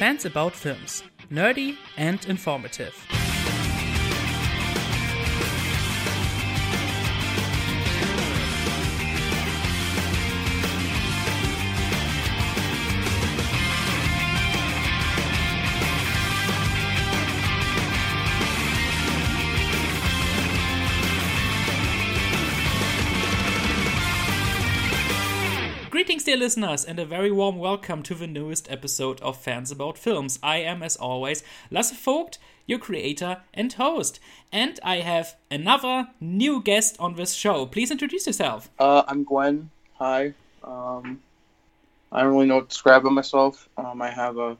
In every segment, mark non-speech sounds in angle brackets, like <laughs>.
Fans About Films. Nerdy and informative. Dear listeners, and a very warm welcome to the newest episode of Fans About Films. I am, as always, Lasse Vogt, your creator and host. And I have another new guest on this show. Please introduce yourself. Uh, I'm Gwen. Hi. Um, I don't really know what to describe about myself. Um, I have a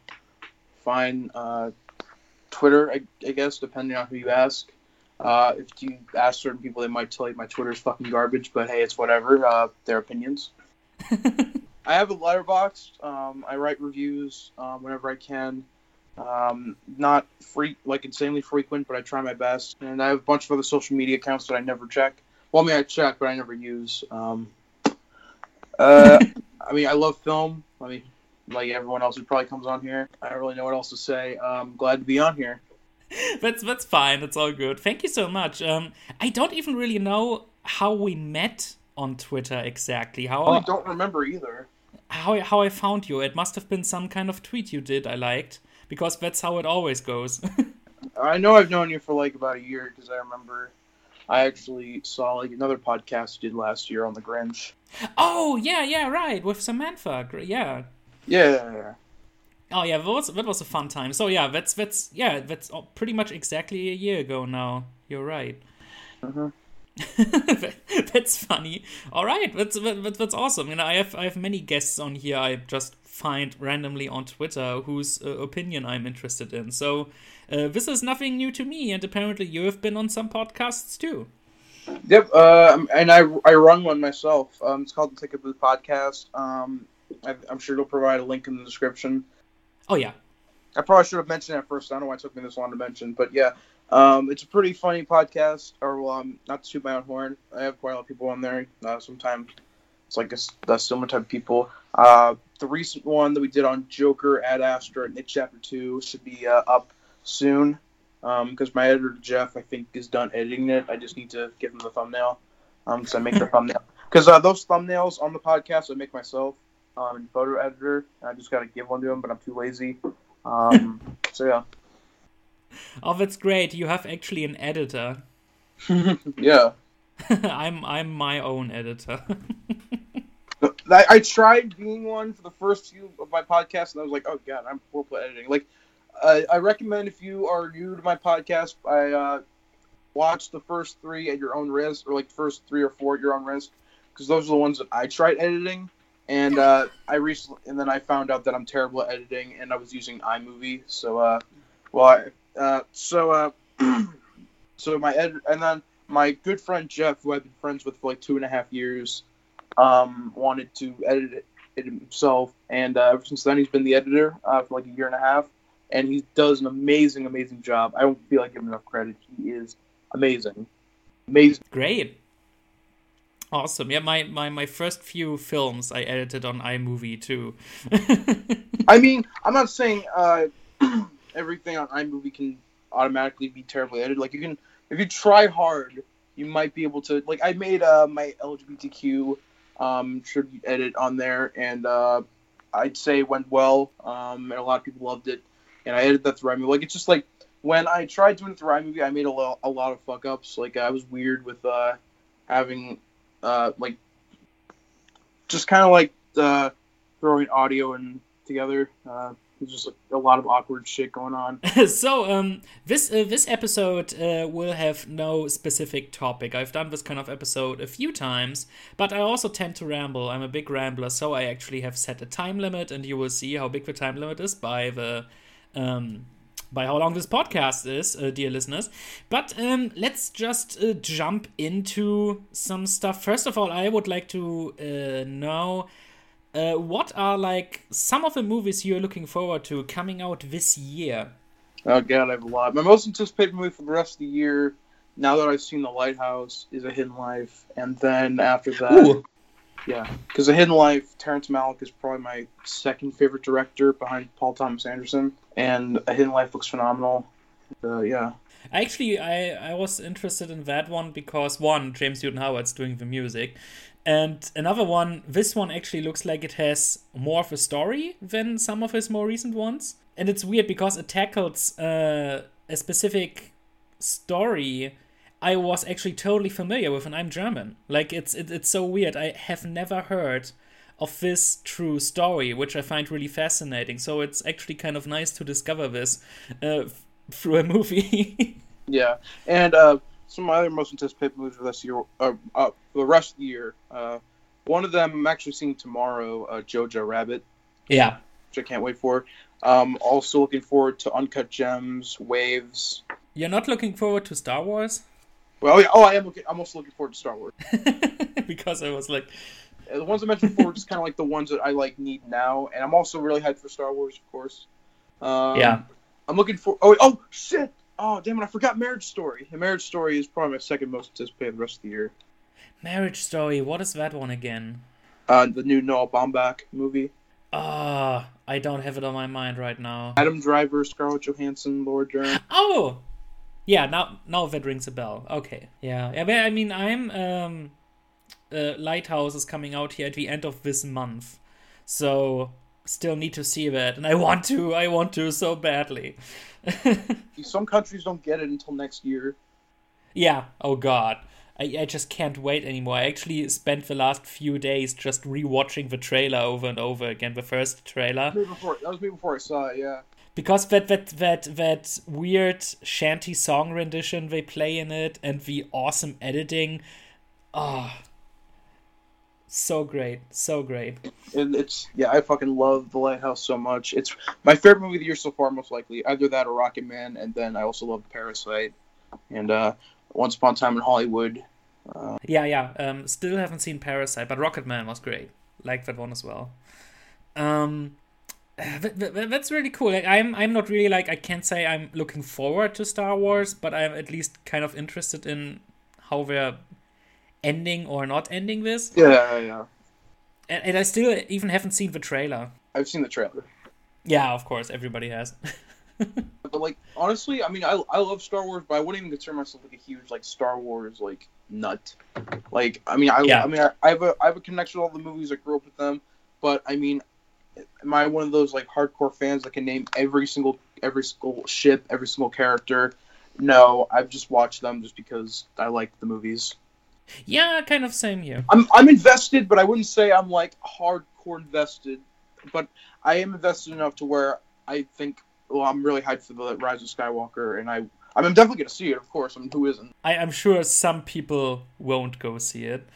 fine uh, Twitter, I, I guess, depending on who you ask. Uh, if you ask certain people, they might tell you my Twitter's fucking garbage, but hey, it's whatever. Uh, their opinions. <laughs> I have a Letterboxd. Um, I write reviews um, whenever I can. Um, not free, like insanely frequent, but I try my best. And I have a bunch of other social media accounts that I never check. Well, I mean, I check, but I never use. Um, uh, <laughs> I mean, I love film. I mean, like everyone else who probably comes on here. I don't really know what else to say. I'm glad to be on here. that's that's fine. That's all good. Thank you so much. Um, I don't even really know how we met on Twitter exactly. How I don't remember either. How how I found you? It must have been some kind of tweet you did. I liked because that's how it always goes. <laughs> I know I've known you for like about a year because I remember I actually saw like another podcast you did last year on the Grinch. Oh yeah, yeah, right, with Samantha. Yeah. Yeah. Oh yeah, that was that was a fun time. So yeah, that's that's yeah, that's pretty much exactly a year ago now. You're right. Mm-hmm. <laughs> that's funny. All right, that's that's, that's awesome. You know, I have I have many guests on here. I just find randomly on Twitter whose uh, opinion I'm interested in. So uh, this is nothing new to me, and apparently you have been on some podcasts too. Yep, uh, and I I run one myself. Um, it's called the Ticket Booth Podcast. Um, I, I'm sure it'll provide a link in the description. Oh yeah. I probably should have mentioned it first. I don't know why it took me this long to mention, but yeah, um, it's a pretty funny podcast. Or well, um, not to toot my own horn. I have quite a lot of people on there. Uh, sometimes it's like a, a similar type of people. Uh, the recent one that we did on Joker, Ad Astra, It Chapter Two should be uh, up soon. Because um, my editor Jeff, I think, is done editing it. I just need to give him the thumbnail. Um, because I make the <laughs> thumbnail. Because uh, those thumbnails on the podcast I make myself. Um, in photo editor. I just gotta give one to him, but I'm too lazy. Um, so yeah. <laughs> Oh, that's great. You have actually an editor. <laughs> yeah. <laughs> I'm I'm my own editor. I, I, tried being one for the first few of my podcasts, and I was like, oh god, I'm horrible at editing. Like, uh, I recommend if you are new to my podcast, I uh, watch the first three at your own risk, or like the first three or four at your own risk, because those are the ones that I tried editing. And uh, I recently, and then I found out that I'm terrible at editing, and I was using iMovie. So, uh, well, I, uh, so, uh, <clears throat> so my ed, and then my good friend Jeff, who I've been friends with for like two and a half years, um, wanted to edit it, it himself, and uh, ever since then he's been the editor uh, for like a year and a half, and he does an amazing, amazing job. I don't feel like giving enough credit. He is amazing, amazing. Great. Awesome. Yeah, my, my, my first few films I edited on iMovie too. <laughs> I mean, I'm not saying uh, <clears throat> everything on iMovie can automatically be terribly edited. Like you can, if you try hard, you might be able to. Like I made uh, my LGBTQ um, tribute edit on there, and uh, I'd say it went well. Um, and a lot of people loved it, and I edited that through iMovie. Like it's just like when I tried doing it through iMovie, I made a, lo- a lot of fuck ups. Like I was weird with uh, having uh, like just kind of like uh, throwing audio and together. Uh, there's just a lot of awkward shit going on. <laughs> so um, this uh, this episode uh, will have no specific topic. I've done this kind of episode a few times, but I also tend to ramble. I'm a big rambler, so I actually have set a time limit, and you will see how big the time limit is by the um, by how long this podcast is, uh, dear listeners. But um, let's just uh, jump into some stuff. First of all, I would like to uh, know uh, what are like some of the movies you're looking forward to coming out this year? Oh god, I have a lot. My most anticipated movie for the rest of the year, now that I've seen The Lighthouse, is A Hidden Life, and then after that, Ooh. Yeah, because A Hidden Life, Terrence Malick is probably my second favorite director behind Paul Thomas Anderson, and A Hidden Life looks phenomenal. Uh, yeah. Actually, I, I was interested in that one because one, James Newton Howard's doing the music, and another one, this one actually looks like it has more of a story than some of his more recent ones. And it's weird because it tackles uh, a specific story I was actually totally familiar with, and I'm German. Like it's it, it's so weird. I have never heard of this true story, which I find really fascinating. So it's actually kind of nice to discover this uh, through a movie. <laughs> yeah, and uh, some of my other most anticipated movies for this year, uh, uh, for the rest of the year. Uh, one of them I'm actually seeing tomorrow, uh, Jojo Rabbit. Yeah, which I can't wait for. Um, also looking forward to Uncut Gems, Waves. You're not looking forward to Star Wars? Well, yeah, oh, I am. Looking, I'm also looking forward to Star Wars <laughs> because I was like, the ones I mentioned before, just kind of like the ones that I like need now, and I'm also really hyped for Star Wars, of course. Um, yeah, I'm looking for. Oh, oh shit! Oh, damn it! I forgot Marriage Story. And Marriage Story is probably my second most anticipated the rest of the year. Marriage Story. What is that one again? Uh, the new Noah Baumbach movie. Ah, uh, I don't have it on my mind right now. Adam Driver, Scarlett Johansson, Laura Dern. Oh, yeah, now now that rings a bell. Okay, yeah, yeah. I mean, I'm um, uh, Lighthouse is coming out here at the end of this month, so still need to see that, and I want to, I want to so badly. <laughs> Some countries don't get it until next year. Yeah. Oh God. I, I just can't wait anymore. I actually spent the last few days just rewatching the trailer over and over again. The first trailer. Before, that was me before I saw it. Yeah because that that that that weird shanty song rendition they play in it and the awesome editing oh so great so great. And it's yeah i fucking love the lighthouse so much. It's my favorite movie of the year so far most likely. Either that or Rocketman and then i also love parasite. And uh once upon a time in hollywood. Uh, yeah yeah um still haven't seen parasite but Rocketman was great. Like that one as well. Um that's really cool. Like, I'm I'm not really like I can't say I'm looking forward to Star Wars, but I'm at least kind of interested in how they're ending or not ending this. Yeah, yeah. And, and I still even haven't seen the trailer. I've seen the trailer. Yeah, of course, everybody has. <laughs> but like honestly, I mean, I I love Star Wars, but I wouldn't even consider myself like a huge like Star Wars like nut. Like, I mean, I yeah. I mean, I, I have a I have a connection with all the movies. I grew up with them, but I mean, am I one of those like hardcore fans that can name every single every single ship, every single character? No, I've just watched them just because I like the movies. Yeah, kind of same here. I'm I'm invested, but I wouldn't say I'm like hardcore invested. But I am invested enough to where I think well, I'm really hyped for the Rise of Skywalker, and I I am definitely gonna see it, of course. I mean, who isn't? I, am sure some people won't go see it.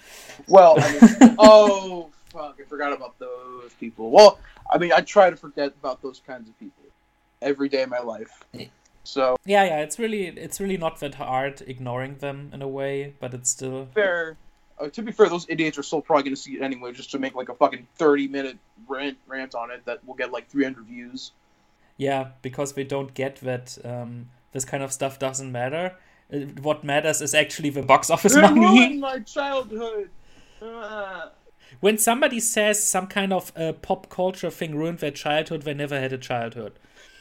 Well, I mean, <laughs> oh fuck, I forgot about those people. Well, I mean, I try to forget about those kinds of people every day of my life. So yeah, yeah, it's really it's really not that hard ignoring them in a way, but it's still fair. Uh, to be fair, those idiots are still probably going to see it anyway, just to make like a fucking thirty minute rant rant on it that will get like three hundred views. Yeah, because they don't get that um, this kind of stuff doesn't matter. Uh, what matters is actually the box <laughs> office money. Ruined my childhood. Uh when somebody says some kind of uh, pop culture thing ruined their childhood, they never had a childhood.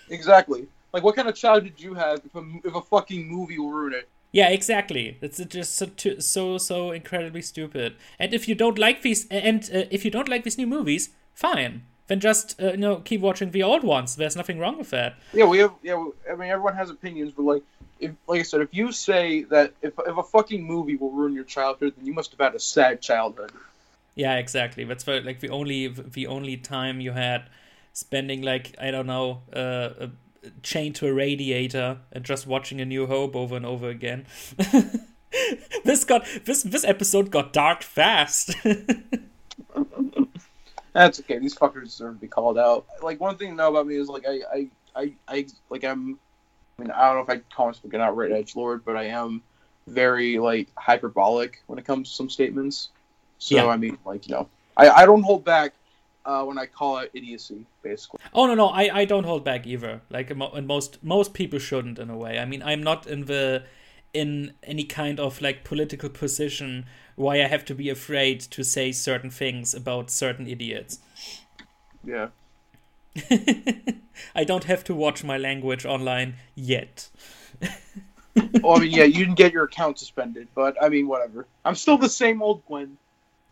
Exactly. Like, what kind of child did you have if a, if a fucking movie will ruin it? Yeah, exactly. It's just so so so incredibly stupid. And if you don't like these, and uh, if you don't like these new movies, fine. Then just uh, you know keep watching the old ones. There's nothing wrong with that. Yeah, we have. Yeah, I mean everyone has opinions, but like, if like I said, if you say that if if a fucking movie will ruin your childhood, then you must have had a sad childhood. Yeah, exactly. That's like the only the only time you had spending like I don't know uh, chained to a radiator and just watching A New Hope over and over again. <laughs> this got this this episode got dark fast. <laughs> That's okay. These fuckers deserve to be called out. Like one thing to know about me is like I I I, I like I'm. I mean I don't know if I call myself an outright edge lord, but I am very like hyperbolic when it comes to some statements. So yeah. I mean, like you know, I, I don't hold back uh, when I call it idiocy, basically. Oh no, no, I, I don't hold back either. Like and most most people shouldn't in a way. I mean, I'm not in the in any kind of like political position why I have to be afraid to say certain things about certain idiots. Yeah. <laughs> I don't have to watch my language online yet. well, I mean, yeah, you didn't get your account suspended, but I mean, whatever. I'm still the same old Gwen.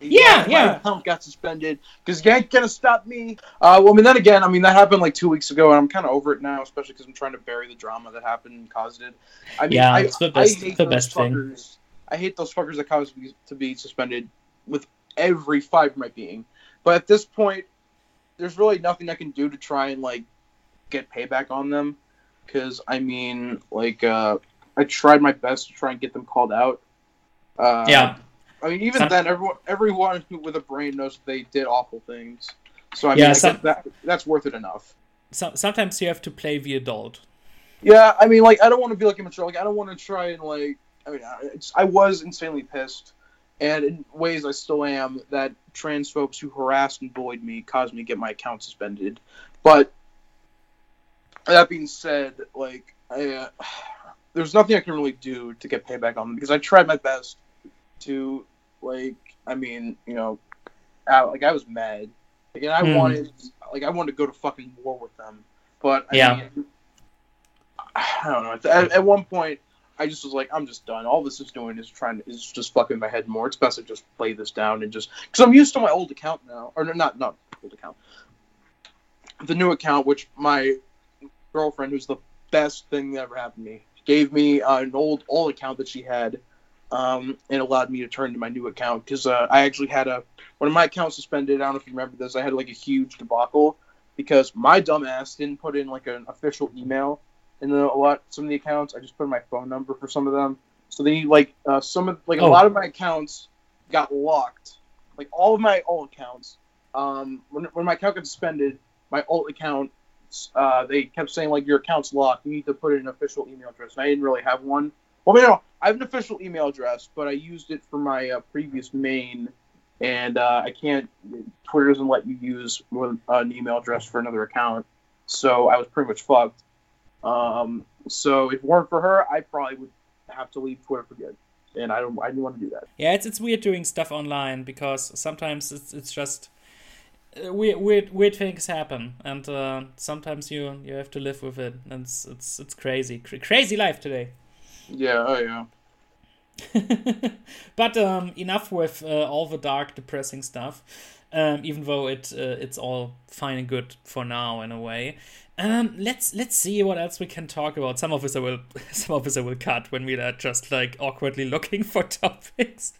Yeah, yeah. My account got suspended because you ain't gonna stop me. Uh, well, I mean, then again, I mean, that happened like two weeks ago, and I'm kind of over it now, especially because I'm trying to bury the drama that happened and caused it. I mean, yeah, I, it's the best, I hate the those best fuckers. thing. I hate those fuckers that caused me to be suspended with every fiber of my being. But at this point, there's really nothing I can do to try and like get payback on them. Because I mean, like, uh, I tried my best to try and get them called out. Uh, Yeah. I mean, even Some- then, everyone everyone who with a brain knows they did awful things. So I mean, Yeah, I some- guess that that's worth it enough. So, sometimes you have to play the adult. Yeah, I mean, like, I don't want to be like a immature. Like, I don't want to try and like. I mean, I was insanely pissed, and in ways I still am. That trans folks who harassed and bullied me caused me to get my account suspended. But that being said, like, I, uh, <sighs> there's nothing I can really do to get payback on them because I tried my best to, like, I mean, you know, I, like I was mad, like, and I Hmm. wanted, like, I wanted to go to fucking war with them. But I Yeah. mean, I don't know. At, at one point, I just was like, I'm just done. All this is doing is trying to is just fucking my head more. It's best to just play this down and just because I'm used to my old account now, or not not old account, the new account, which my girlfriend, who's the best thing that ever happened to me, gave me uh, an old old account that she had, um, and allowed me to turn to my new account because uh, I actually had a one of my accounts suspended. I don't know if you remember this. I had like a huge debacle because my dumbass didn't put in like an official email in the, a lot some of the accounts. I just put in my phone number for some of them. So they like uh, some of like a Oh. lot of my accounts got locked. Like all of my old accounts. Um, when, when my account got suspended, my old account uh, they kept saying like your account's locked. You need to put in an official email address. And I didn't really have one. Well, mean, no, I have an official email address, but I used it for my uh, previous main, and uh, I can't. Twitter doesn't let you use an email address for another account, so I was pretty much fucked. Um, so if it weren't for her, I probably would have to leave Twitter for good, and I don't. I didn't want to do that. Yeah, it's it's weird doing stuff online because sometimes it's it's just uh, weird weird weird things happen, and uh, sometimes you you have to live with it. And it's it's it's crazy, Cra- crazy life today. Yeah. Oh yeah. <laughs> but um, enough with uh, all the dark, depressing stuff. Um, even though it uh, it's all fine and good for now in a way. Um, let's let's see what else we can talk about. Some of us I will <laughs> some of us I will cut when we are just like awkwardly looking <laughs> for topics.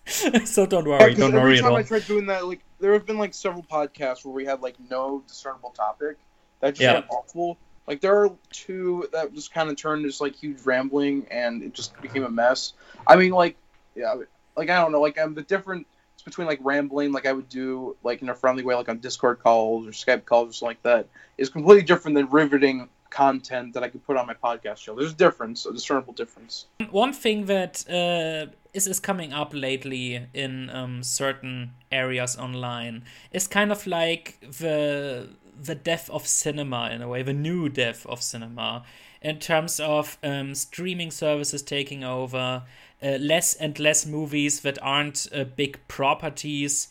so don't Yeah, don't every worry at time all. I tried doing that, like there have been like several podcasts where we had like no discernible topic that just Yeah. went awful. Like there are two that just kind of turned into like huge rambling, and it just became a mess. I mean, like yeah, like I don't know, like um, the difference between like rambling, like I would do like in a friendly way, like on Discord calls or Skype calls or something like that, is completely different than riveting content that I could put on my podcast show. There's a difference, a discernible difference. One thing that uh, is is coming up lately in um, certain areas online is kind of like the the death of cinema in a way, the new death of cinema, in terms of um, streaming services taking over, uh, less and less movies that aren't uh, big properties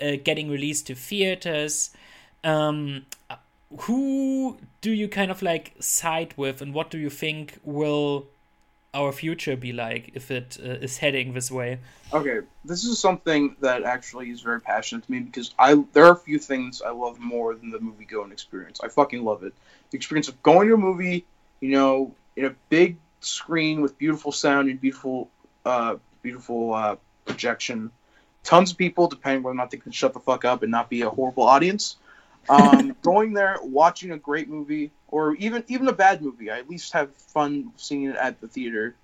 uh, getting released to theaters. Um, who do you kind of like side with, and what do you think will our future be like if it uh, is heading this way? Okay, this is something that actually is very passionate to me because I there are a few things I love more than the movie going experience. I fucking love it. The experience of going to a movie, you know, in a big screen with beautiful sound and beautiful, uh, beautiful uh, projection. Tons of people, depending whether or not they can shut the fuck up and not be a horrible audience. Um, <laughs> going there, watching a great movie, or even even a bad movie. I at least have fun seeing it at the theater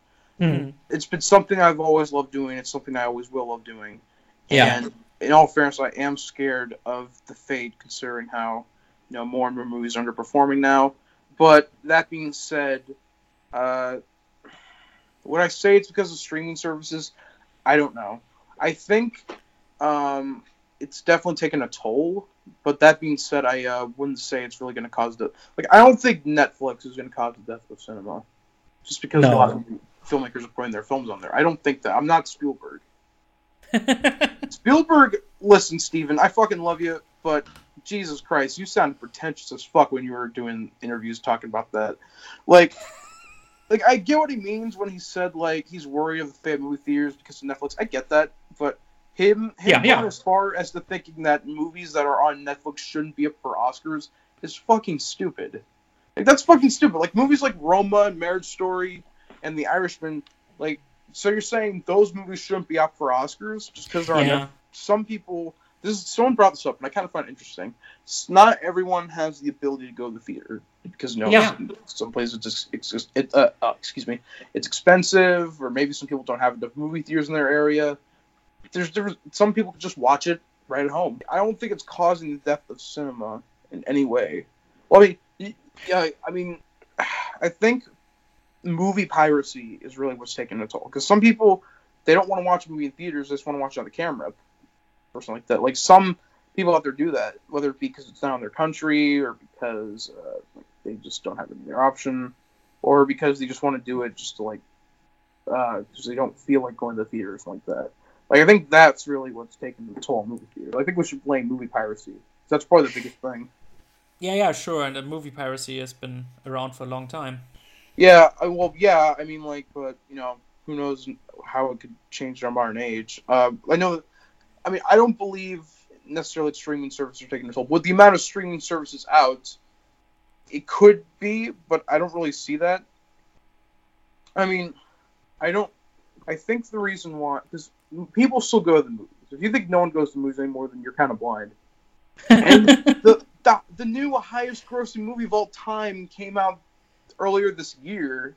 Hmm. it's been something I've always loved doing. It's something I always will love doing. Yeah. And in all fairness, I am scared of the fate, considering how you know more and more movies are underperforming now. But that being said, uh, would I say it's because of streaming services? I don't know. I think um, it's definitely taken a toll. But that being said, I uh, wouldn't say it's really going to cause the like. I don't think Netflix is going to cause the death of cinema, just because No. a lot of filmmakers are putting their films on there. I don't think that. I'm not Spielberg. <laughs> Spielberg, listen, Steven, I fucking love you, but Jesus Christ, you sounded pretentious as fuck when you were doing interviews talking about that. Like, like I get what he means when he said like he's worried of the movie theaters because of Netflix. I get that, but him, him Yeah, yeah. as far as the thinking that movies that are on Netflix shouldn't be up for Oscars is fucking stupid. Like that's fucking stupid. Like movies like Roma and Marriage Story and The Irishman, like so you're saying those movies shouldn't be up for Oscars just because they're on Yeah. Netflix? Some people, this is someone brought this up and I kind of find it interesting. S- Not everyone has the ability to go to the theater because you know Yeah. some, places it's just, it's it, uh, uh, excuse me, it's expensive or maybe some people don't have enough movie theaters in their area. There's different. Some people just watch it right at home. I don't think it's causing the death of cinema in any way. Well, I mean, yeah, I mean, <sighs> I think movie piracy is really what's taking a toll because some people they don't want to watch a movie in theaters; they just want to watch it on the camera or something like that. Like some people out there do that, whether it be because it's not in their country or because uh, they just don't have any other option, or because they just want to do it just to like because they don't feel like going to the theater or something like that. Like I think that's really what's taken the toll on movie theater. I think we should blame movie piracy. That's probably the biggest thing. Yeah, yeah, sure. And the movie piracy has been around for a long time. Yeah, I, well, yeah, I mean, like, but you know, who knows how it could change in our modern age? Uh, I know, I mean, I don't believe necessarily streaming services are taking a toll. With the amount of streaming services out, it could be, but I don't really see that. I mean, I don't. I think the reason why, because people still go to the movies. If you think no one goes to the movies anymore, then you're kind of blind. <laughs> And the, the the new highest grossing movie of all time came out earlier this year.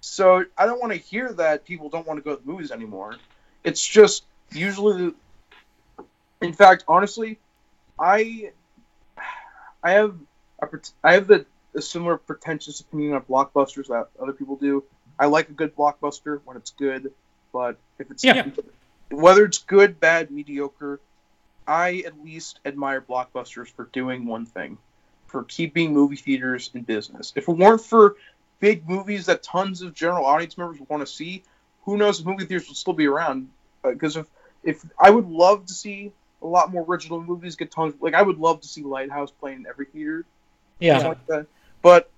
So I don't want to hear that people don't want to go to the movies anymore. It's just usually in fact, honestly, I I have a, I have the a similar pretentious opinion on blockbusters that other people do. I like a good blockbuster when it's good, but if it's Yeah. whether it's good, bad, mediocre, I at least admire blockbusters for doing one thing, for keeping movie theaters in business. If it weren't for big movies that tons of general audience members would want to see, who knows if movie theaters would still be around? Uh, because if if I would love to see a lot more original movies get tons like I would love to see Lighthouse playing in every theater yeah. like. But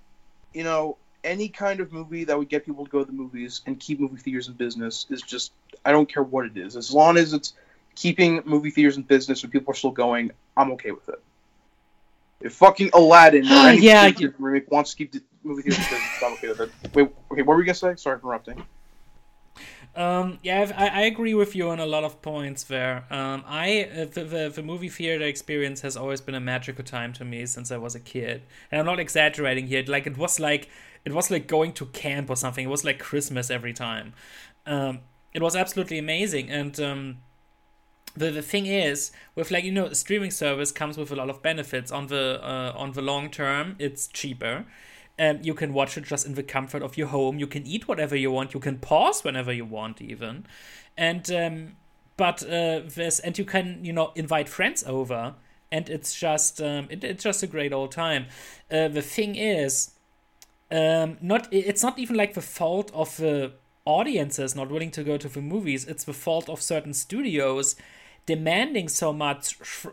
you know, any kind of movie that would get people to go to the movies and keep movie theaters in business is just I don't care what it is. As long as it's keeping movie theaters in business and people are still going, I'm okay with it. If fucking Aladdin or <sighs> any Yeah, future remake wants to keep the movie theaters in business, I'm okay with it. Wait, okay, what were we gonna say? Sorry for interrupting. Um, yeah, I, I agree with you on a lot of points there. Um, I uh, the, the the movie theater experience has always been a magical time to me since I was a kid, and I'm not exaggerating here. Like it was like it was like going to camp or something. It was like Christmas every time. Um, it was absolutely amazing, and um, the the thing is with like you know streaming service comes with a lot of benefits on the uh, on the long term. It's cheaper. Um, you can watch it just in the comfort of your home. You can eat whatever you want. You can pause whenever you want, even. And um, but uh, this and you can you know invite friends over, and it's just um, it, it's just a great old time. Uh, the thing is, um, not it's not even like the fault of the audiences not willing to go to the movies. It's the fault of certain studios demanding so much fr-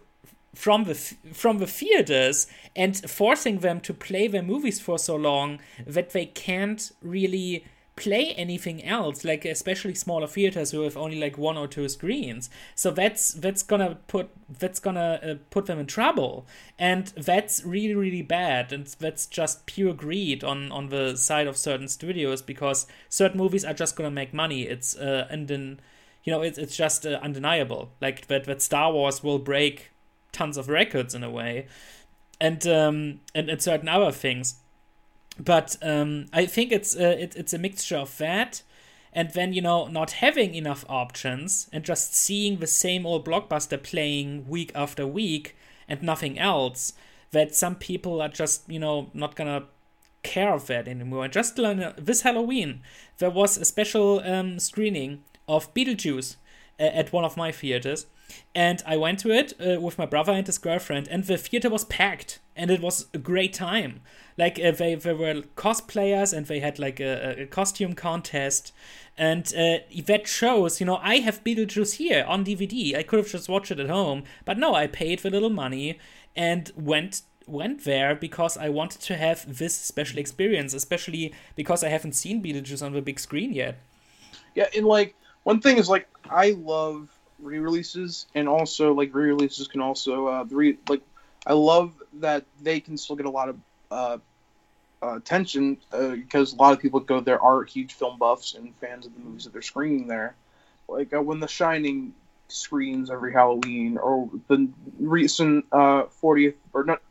from the from the theaters and forcing them to play their movies for so long that they can't really play anything else like especially smaller theaters who have only like one or two screens. So that's that's gonna put that's gonna uh, put them in trouble. And that's really really bad. And that's just pure greed on on the side of certain studios because certain movies are just gonna make money. It's uh and then you know it's, it's just uh, undeniable. Like that that star wars will break tons of records in a way. And um and, and certain other things but um i think it's uh, it, it's a mixture of that and then you know not having enough options and just seeing the same old blockbuster playing week after week and nothing else that some people are just you know not gonna care of that anymore and just uh, this halloween there was a special um, screening of beetlejuice uh, at one of my theaters and I went to it uh, with my brother and his girlfriend, and the theater was packed. And it was a great time. Like uh, they, they were cosplayers and they had like a, a costume contest, and uh, that shows, you know, I have Beetlejuice here on DVD. I could have just watched it at home, but no, I paid the little money and went went there because I wanted to have this special experience, especially because I haven't seen Beetlejuice on the big screen yet. Yeah, and like one thing is like I love re-releases, and also like re-releases can also uh, the re like I love that they can still get a lot of uh, uh, attention because uh, a lot of people go there are huge film buffs and fans of the movies that they're screening there. Like uh, when The Shining screens every Halloween, or the recent 40th uh, or not,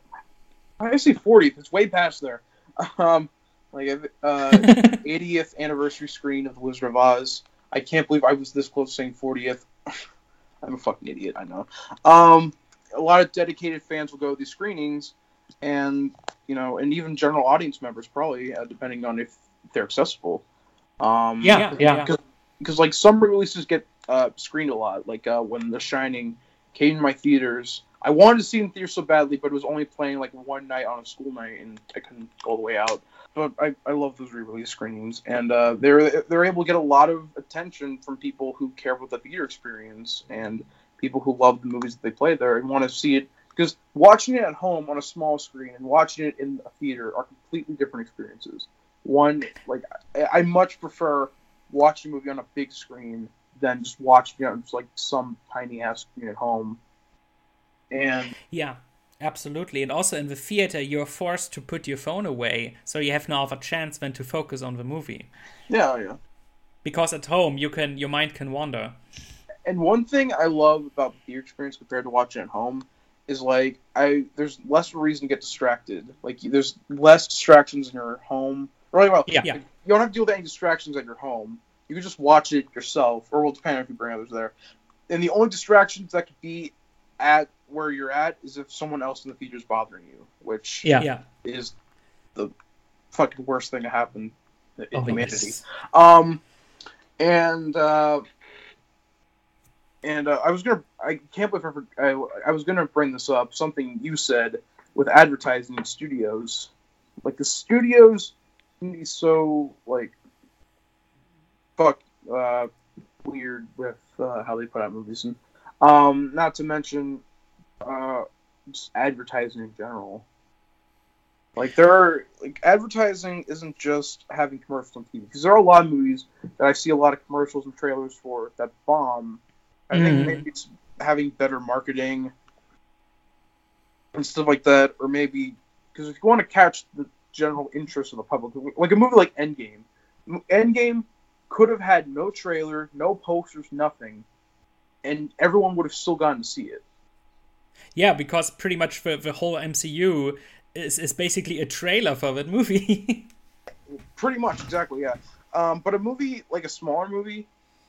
I say 40th. It's way past there. <laughs> Um, like uh, <laughs> 80th anniversary screen of The Wizard of Oz. I can't believe I was this close to saying 40th. <laughs> I'm a fucking idiot, I know. Um, a lot of dedicated fans will go to these screenings, and you know, and even general audience members probably, uh, depending on if they're accessible. Um, yeah, yeah. Because like some releases get uh, screened a lot, like uh, when The Shining came to my theaters. I wanted to see it in theaters so badly, but it was only playing like one night on a school night, and I couldn't go all the way out. But I, I love those re-release screenings, and uh, they're they're able to get a lot of attention from people who care about the theater experience and people who love the movies that they play there and want to see it because watching it at home on a small screen and watching it in a theater are completely different experiences. One, like I, I much prefer watching a movie on a big screen than just watching it on just like some tiny ass screen at home. And yeah, absolutely. And also in the theater, you're forced to put your phone away, so you have no other chance than to focus on the movie. Yeah, yeah. Because at home, you can your mind can wander and one thing I love about the theater experience compared to watching at home is like I there's less reason to get distracted. Like there's less distractions in your home. Really well, yeah. Like, you don't have to deal with any distractions at your home. You can just watch it yourself, or well, depending on if you bring others there. And the only distractions that could be at where you're at is if someone else in the theater is bothering you, which yeah. yeah. is the fucking worst thing to happen in oh, humanity. Yes. Um, and uh, and uh, I was gonna, I can't believe I, I, I was gonna bring this up. Something you said with advertising in studios, like the studios can be so like fuck uh, weird with uh, how they put out movies, and um, not to mention uh, just advertising in general. Like there are like advertising isn't just having commercials on TV because there are a lot of movies that I see a lot of commercials and trailers for that bomb I mm. think mm-hmm. maybe it's having better marketing and stuff like that, or maybe because if you want to catch the general interest of the public, like a movie like Endgame, Endgame could have had no trailer, no posters, nothing, and everyone would have still gotten to see it. Yeah, because pretty much the, the whole MCU is, is basically a trailer for that movie. <laughs> pretty much, exactly, yeah. Um, but a movie like a smaller movie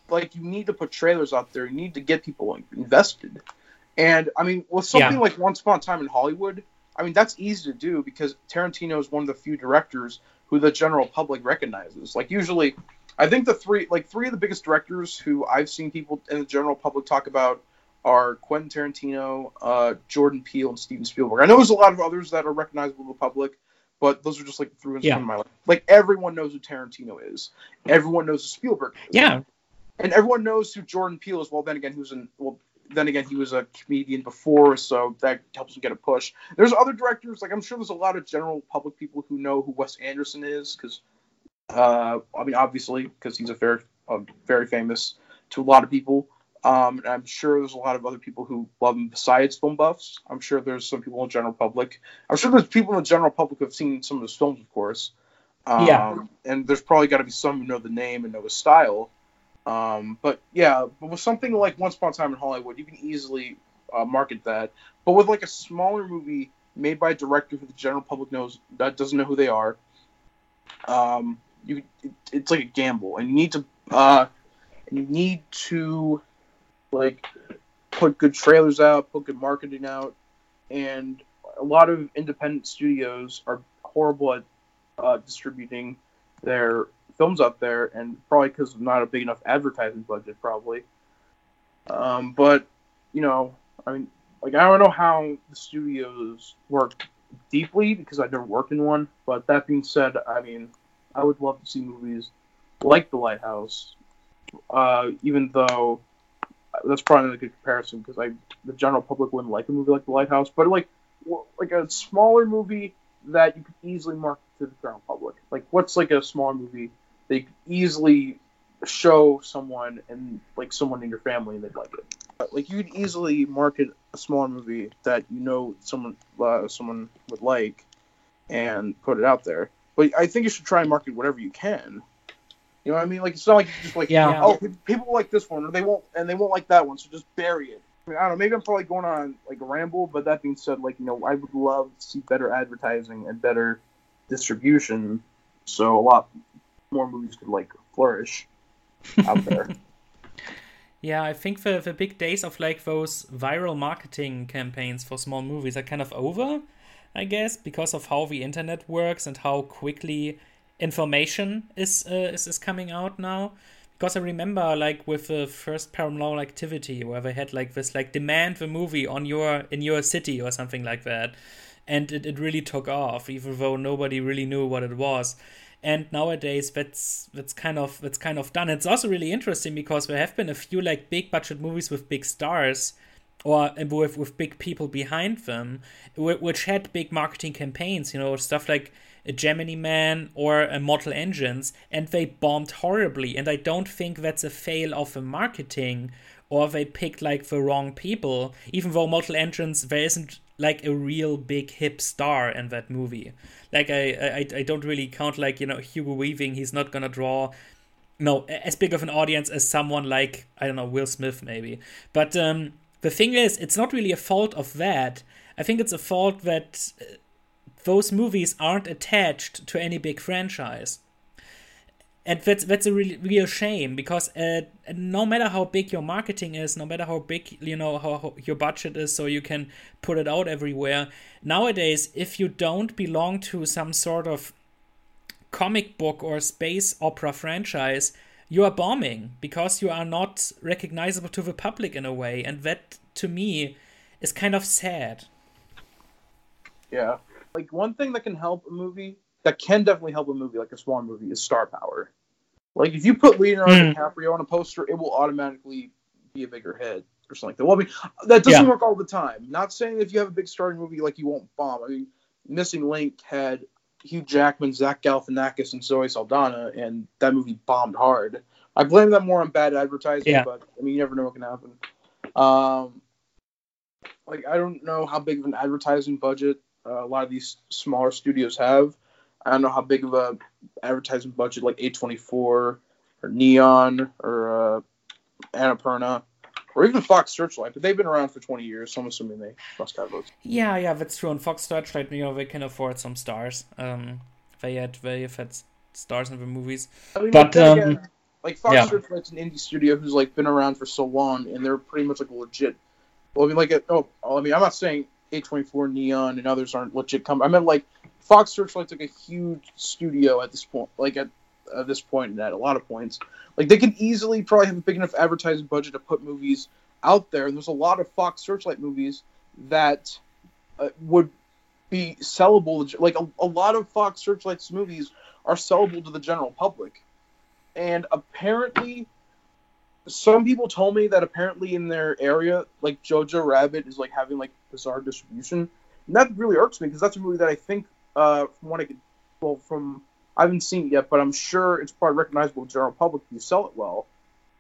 like you need to put trailers out there. You need to get people invested. And I mean, with something yeah. like Once Upon a Time in Hollywood, I mean that's easy to do because Tarantino is one of the few directors who the general public recognizes. Like usually, I think the three like three of the biggest directors who I've seen people in the general public talk about are Quentin Tarantino, uh, Jordan Peele, and Steven Spielberg. I know there's a lot of others that are recognizable to the public, but those are just like through and yeah. my life. Like everyone knows who Tarantino is. Everyone knows who Spielberg is. Yeah and everyone knows who Jordan Peele is. Well, then again, he was in well, then again, he was a comedian before, so that helps him get a push. There's other directors, like I'm sure there's a lot of general public people who know who Wes Anderson is, because uh, I mean, obviously, because he's a very, uh, very famous to a lot of people. Um, and I'm sure there's a lot of other people who love him besides film buffs. I'm sure there's some people in the general public. I'm sure there's people in the general public who have seen some of his films, of course. Um, yeah. And there's probably got to be some who know the name and know his style. Um, but yeah, but with something like Once Upon a Time in Hollywood, you can easily uh, market that. But with like a smaller movie made by a director who the general public knows that doesn't know who they are, um, you it, it's like a gamble, and you need to uh, you need to like put good trailers out, put good marketing out, and a lot of independent studios are horrible at uh, distributing their films up there, and probably because of not a big enough advertising budget, probably. Um, but you know, I mean, like I don't know how the studios work deeply because I've never worked in one. But that being said, I mean, I would love to see movies like The Lighthouse, uh, even though that's probably not a good comparison because I the general public wouldn't like a movie like The Lighthouse, but like like a smaller movie that you could easily market to the general public. Like what's like a small movie that you could easily show someone and like someone in your family and they'd like it. Like you could easily market a smaller movie that you know someone uh, someone would like and put it out there. But I think you should try and market whatever you can. You know what I mean? Like it's not like you just like Yeah. oh people like this one or they won't and they won't like that one, so just bury it. I, mean, I don't know. Maybe I'm probably going on like a ramble, but that being said, like you know, I would love to see better advertising and better distribution, so a lot more movies could like flourish out there. <laughs> Yeah, I think the the big days of like those viral marketing campaigns for small movies are kind of over, I guess, because of how the internet works and how quickly information is uh, is, is coming out now. Because I remember like with the first paranormal activity where they had like this like demand the movie on your in your city or something like that. And it, it really took off, even though nobody really knew what it was and nowadays that's that's kind of that's kind of done. It's also really interesting because there have been a few like big budget movies with big stars or with with big people behind them which had big marketing campaigns you know stuff like a Gemini Man or a Mortal Engines and they bombed horribly. And I don't think that's a fail of the marketing or they picked like the wrong people even though Mortal Engines there isn't like a real big hip star in that movie like I, I I don't really count like you know Hugo Weaving. He's not gonna draw no as big of an audience as someone like I don't know Will Smith maybe. But um, the thing is, it's not really a fault of that. I think it's a fault that uh, those movies aren't attached to any big franchise. And that's that's a really real shame because uh, no matter how big your marketing is, no matter how big you know how, how your budget is, so you can put it out everywhere. Nowadays, if you don't belong to some sort of comic book or space opera franchise, you are bombing because you are not recognizable to the public in a way, and that to me is kind of sad. Yeah, like one thing that can help a movie that can definitely help a movie like a small movie is star power. Like if you put Leonardo Mm. DiCaprio on a poster, it will automatically be a bigger hit or something like that. Well, I mean, that doesn't Yeah. work all the time. Not saying if you have a big starring movie, like you won't bomb. I mean, Missing Link had Hugh Jackman, Zach Galifianakis, and Zoe Saldana, and that movie bombed hard. I blame that more on bad advertising, Yeah. but I mean, you never know what can happen. Um, like I don't know how big of an advertising budget uh, a lot of these smaller studios have. I don't know how big of a advertising budget like A24 or Neon or uh, Annapurna or even Fox Searchlight, but they've been around for 20 years, so I'm assuming they must have those. Yeah, yeah, that's true. On Fox Searchlight, you know, they can afford some stars. Um, they had they have had stars in the movies. I mean, But, then um, again, like Fox yeah. Searchlight's an indie studio who's like been around for so long, and they're pretty much like legit. Well, I mean, like, oh, I mean, I'm not saying A24, Neon, and others aren't legit. Com- I meant like Fox Searchlight's like a huge studio at this point, like at, at this point and at a lot of points. Like they can easily probably have a big enough advertising budget to put movies out there, and there's a lot of Fox Searchlight movies that uh, would be sellable. Like a, a lot of Fox Searchlight's movies are sellable to the general public, and apparently, some people told me that apparently in their area, like Jojo Rabbit is like having like bizarre distribution, and that really irks me because that's a movie that I think, uh, from what I could, well, from I haven't seen it yet, but I'm sure it's probably recognizable to the general public if you sell it well,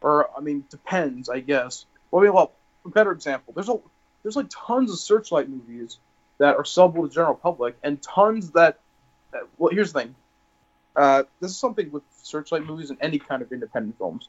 or I mean, depends, I guess. Well, I mean, well, a better example, there's a there's like tons of Searchlight movies that are sellable to the general public, and tons that, that well, here's the thing. Uh, this is something with Searchlight movies and any kind of independent films.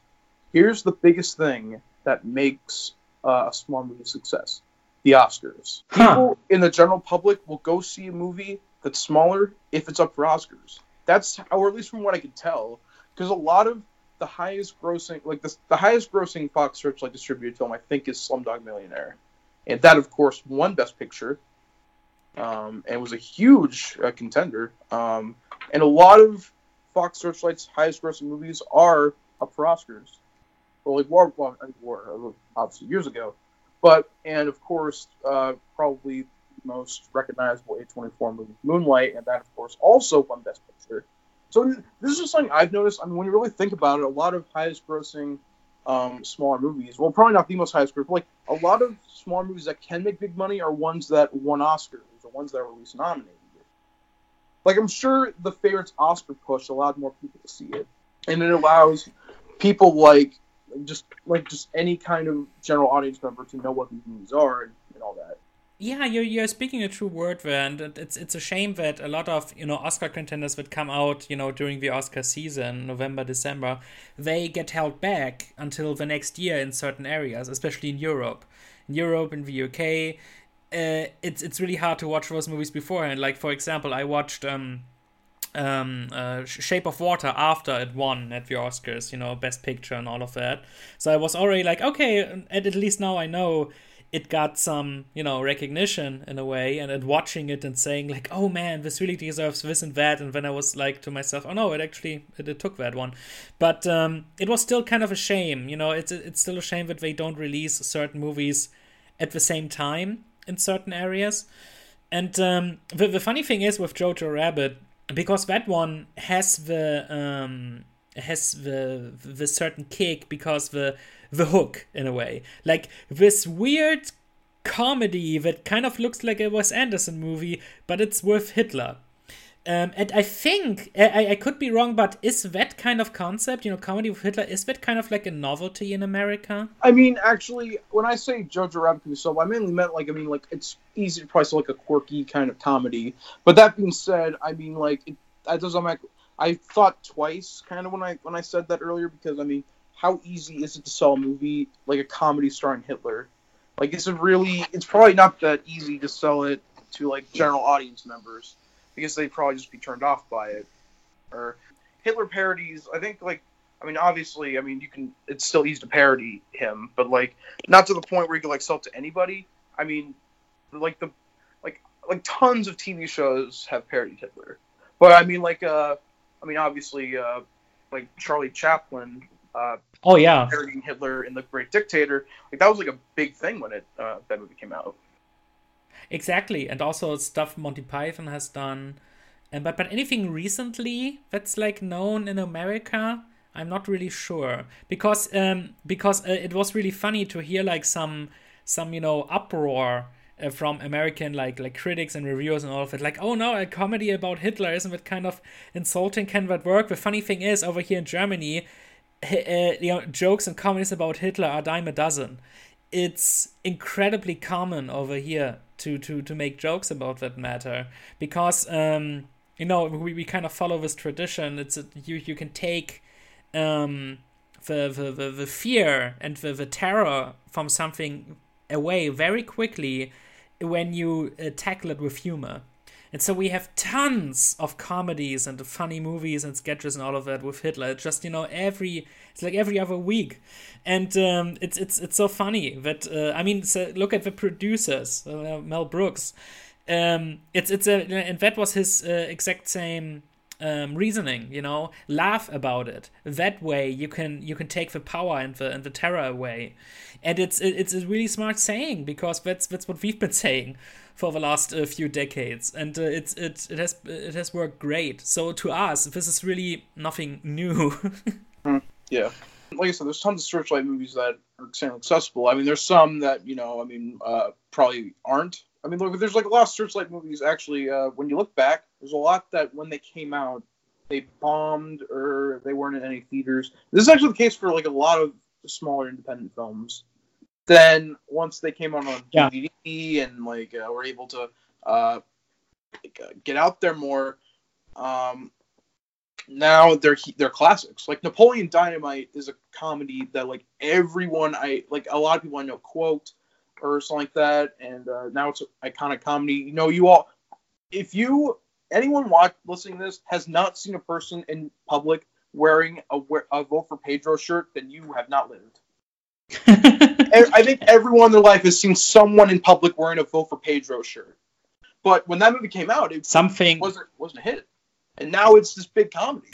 Here's the biggest thing that makes uh, a small movie a success: the Oscars. Huh. People in the general public will go see a movie that's smaller if it's up for Oscars. That's, or at least from what I can tell, because a lot of the highest grossing, like the, the highest grossing Fox Searchlight distributed film, I think, is Slumdog Millionaire, and that, of course, won Best Picture, um, and was a huge uh, contender. Um, and a lot of Fox Searchlight's highest grossing movies are up for Oscars. Well, like War, well, War, uh, obviously years ago, but and of course, uh, probably most recognizable A24 movie, Moonlight, and that, of course, also won Best Picture. So this is something I've noticed. I mean, when you really think about it, a lot of highest-grossing um, smaller movies, well, probably not the most highest grossing, like a lot of smaller movies that can make big money are ones that won Oscars, or ones that were at least nominated. Like I'm sure the Favourite's Oscar push allowed more people to see it, and it allows people like just like just any kind of general audience member to know what these movies are and, and all that. Yeah, you're you're speaking a true word there, and it's it's a shame that a lot of you know Oscar contenders that come out you know during the Oscar season, November, December, they get held back until the next year in certain areas, especially in Europe, in Europe, in the UK. Uh, it's it's really hard to watch those movies beforehand. Like for example, I watched um, um, uh, Shape of Water after it won at the Oscars, you know, Best Picture and all of that. So I was already like, okay, at, at least now I know it got some, you know, recognition in a way, and, and watching it and saying like, oh man, this really deserves this and that, and then I was like to myself, oh no, it actually it, it took that one, but um, it was still kind of a shame, you know, it's it's still a shame that they don't release certain movies at the same time in certain areas. And um, the, the funny thing is with Jojo Rabbit, because that one has the um, has the the certain kick because the the hook in a way. Like this weird comedy that kind of looks like a Wes Anderson movie, but it's with Hitler. Um, and I think I, I could be wrong, but is that kind of concept, you know, comedy with Hitler, is that kind of like a novelty in America? I mean, actually, when I say Jojo Rabbit so, I mainly meant like I mean, like it's easy to price like a quirky kind of comedy. But that being said, I mean, like it, that doesn't make. I thought twice, kind of when I when I said that earlier, because I mean, how easy is it to sell a movie like a comedy starring Hitler? Like, is it really? It's probably not that easy to sell it to like general audience members because they'd probably just be turned off by it. Or Hitler parodies, I think like I mean obviously, I mean you can it's still easy to parody him, but like not to the point where you can like sell it to anybody. I mean like the like like tons of TV shows have parodied Hitler. But I mean like uh I mean obviously uh like Charlie Chaplin uh oh yeah parodying Hitler in The Great Dictator. Like that was like a big thing when it uh, that movie came out. Exactly, and also stuff Monty Python has done. And but but anything recently that's like known in America, I'm not really sure because um because uh, it was really funny to hear like some some you know uproar uh, from American like like critics and reviewers and all of it. Like, oh no, a comedy about Hitler isn't it kind of insulting? Can that work? The funny thing is, over here in Germany, you know, jokes and comedies about Hitler are dime a dozen. It's incredibly common over here to to to make jokes about that matter because um, you know we, we kind of follow this tradition. It's a, you you can take um, the, the, the the fear and the, the terror from something away very quickly when you uh, tackle it with humor. And so we have tons of comedies and funny movies and sketches and all of that with Hitler. It's just you know every it's like every other week, and um, it's it's it's so funny that uh, I mean so look at the producers uh, Mel Brooks. Um, it's it's a and that was his uh, exact same um, reasoning. You know, laugh about it. That way you can you can take the power and the and the terror away, and it's it's a really smart saying because that's that's what we've been <laughs> saying for the last uh, few decades, and uh, it's it it has it has worked great. So to us, this is really nothing new. <laughs> mm, yeah, like I said, there's tons of searchlight movies that are extremely accessible. I mean, there's some that you know, I mean, uh, probably aren't. I mean, look, there's like a lot of searchlight movies. Actually, uh, when you look back, there's a lot that when they came out, they bombed or they weren't in any theaters. This is actually the case for like a lot of smaller independent films then once they came out on yeah. DVD and like uh, were able to uh, like, uh, get out there more, um, now they're they're classics. Like Napoleon Dynamite is a comedy that like everyone I like a lot of people I know quote or something like that, and uh, now it's an iconic comedy. You know, you all if you anyone watch listening to this has not seen a person in public wearing a, a vote for Pedro shirt, then you have not lived. <laughs> I think everyone in their life has seen someone in public wearing a vote for Pedro shirt. But when that movie came out, it something wasn't wasn't a hit, and now it's this big comedy.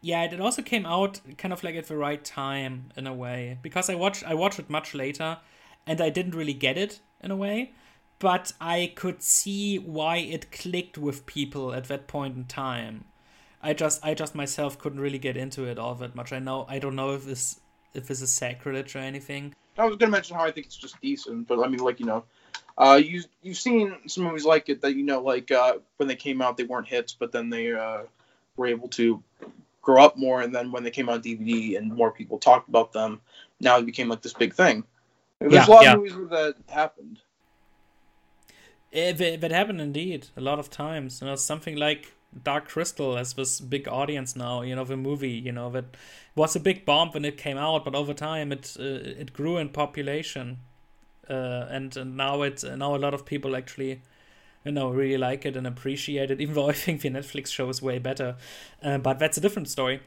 Yeah, it also came out kind of like at the right time in a way because I watched I watched it much later, and I didn't really get it in a way. but I could see why it clicked with people at that point in time. I just I just myself couldn't really get into it all that much. I know I don't know if this if this is sacrilege or anything. I was gonna mention how I think it's just decent, but I mean, like you know, uh, you you've seen some movies like it that you know, like uh, when they came out, they weren't hits, but then they uh, were able to grow up more, and then when they came out DVD and more people talked about them, now it became like this big thing. There's Yeah, a lot yeah. of movies where that happened. It, it, it happened indeed a lot of times. You know, something like Dark Crystal has this big audience now. You know, the movie. You know that was a big bomb when it came out, but over time it uh, it grew in population, uh, and, and now it's now a lot of people actually. You know, really like it and appreciate it, <laughs> even though I think the Netflix show is way better. Uh, but that's a different story.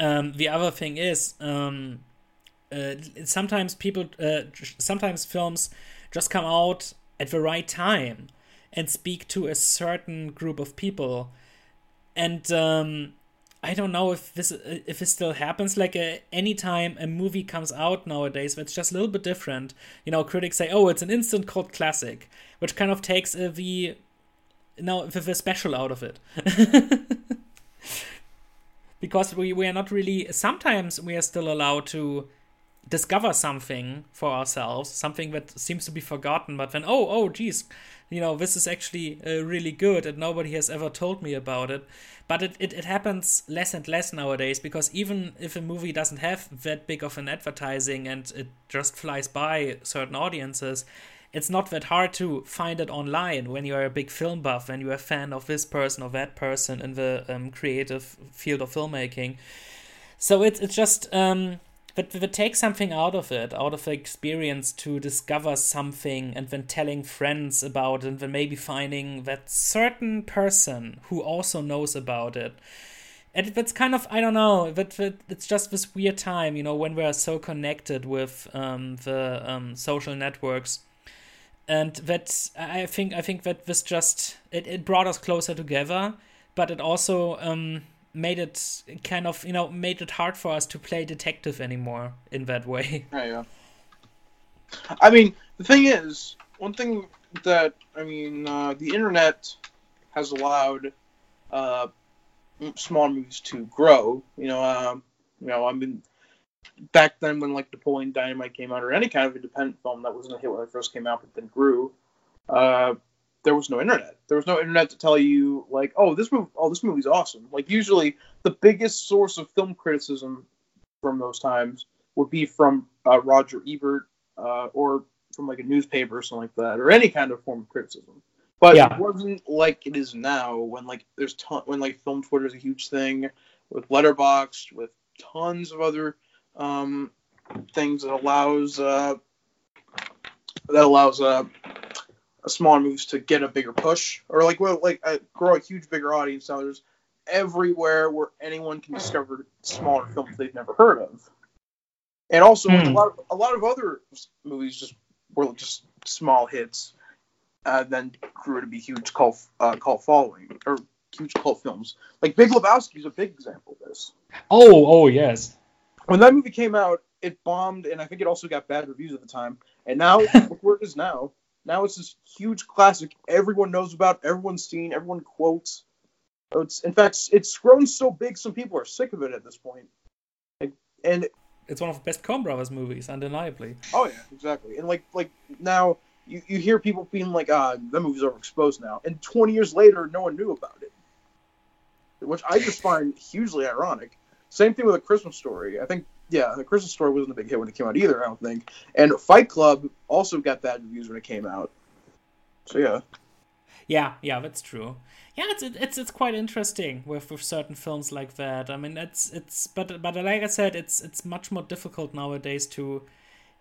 Um, the other thing is, um, uh, sometimes people, uh, sometimes films just come out at the right time and speak to a certain group of people. And um, I don't know if this if this still happens. Like uh, anytime a movie comes out nowadays, it's just a little bit different. You know, critics say, "Oh, it's an instant cult classic," which kind of takes uh, the now the special out of it. <laughs> because we, we are not really sometimes we are still allowed to discover something for ourselves something that seems to be forgotten but then oh oh geez you know this is actually uh, really good and nobody has ever told me about it but it, it, it happens less and less nowadays because even if a movie doesn't have that big of an advertising and it just flies by certain audiences it's not that hard to find it online when you're a big film buff and you're a fan of this person or that person in the um, creative field of filmmaking. So it's it's just um, that that take something out of it, out of the experience to discover something and then telling friends about it and then maybe finding that certain person who also knows about it. And that's kind of I don't know. That it's just this weird time, you know, when we are so connected with um, the um, social networks and that I think I think that this just it, it brought us closer together, but it also um, made it kind of you know made it hard for us to play detective anymore in that way. <laughs> Yeah, yeah. I mean, the thing is, one thing that I mean, uh, the internet has allowed uh, small movies to grow. You know, um, you know, I mean, back then when like Napoleon Dynamite came out, or any kind of independent film that wasn't a hit when it first came out, but then grew. Uh, there was no internet. There was no internet to tell you like, oh, this movie, oh, this movie's awesome. Like usually, the biggest source of film criticism from those times would be from uh, Roger Ebert uh, or from like a newspaper or something like that, or any kind of form of criticism. But Yeah. it wasn't like it is now when like there's ton when like film Twitter is a huge thing with Letterboxd, with tons of other um, things that allows uh, that allows uh, smaller movies to get a bigger push or like well like uh, grow a huge bigger audience. Now there's everywhere where anyone can discover smaller films they've never heard of, and also a Hmm. lot of a lot of other movies just were just small hits, uh, then grew to be huge cult uh, cult following or huge cult films. Like Big Lebowski is a big example of this. Oh, oh yes. When that movie came out, it bombed, and I think it also got bad reviews at the time. And now <laughs> look where it is now. Now it's this huge classic everyone knows about, everyone's seen, everyone quotes. So It's in fact it's grown so big, some people are sick of it at this point. Like, and It's one of the best Coen Brothers movies, undeniably. Oh yeah, exactly. And like like now you, you hear people being like, ah, that movie's overexposed now. And twenty years later no one knew about it. Which I just find hugely ironic. Same thing with a Christmas story. I think yeah, the Christmas story wasn't a big hit when it came out either, I don't think. And Fight Club also got bad reviews when it came out. So yeah. Yeah, yeah, that's true. Yeah, it's it's it's quite interesting with with certain films like that. I mean, it's it's but but like I said, it's it's much more difficult nowadays to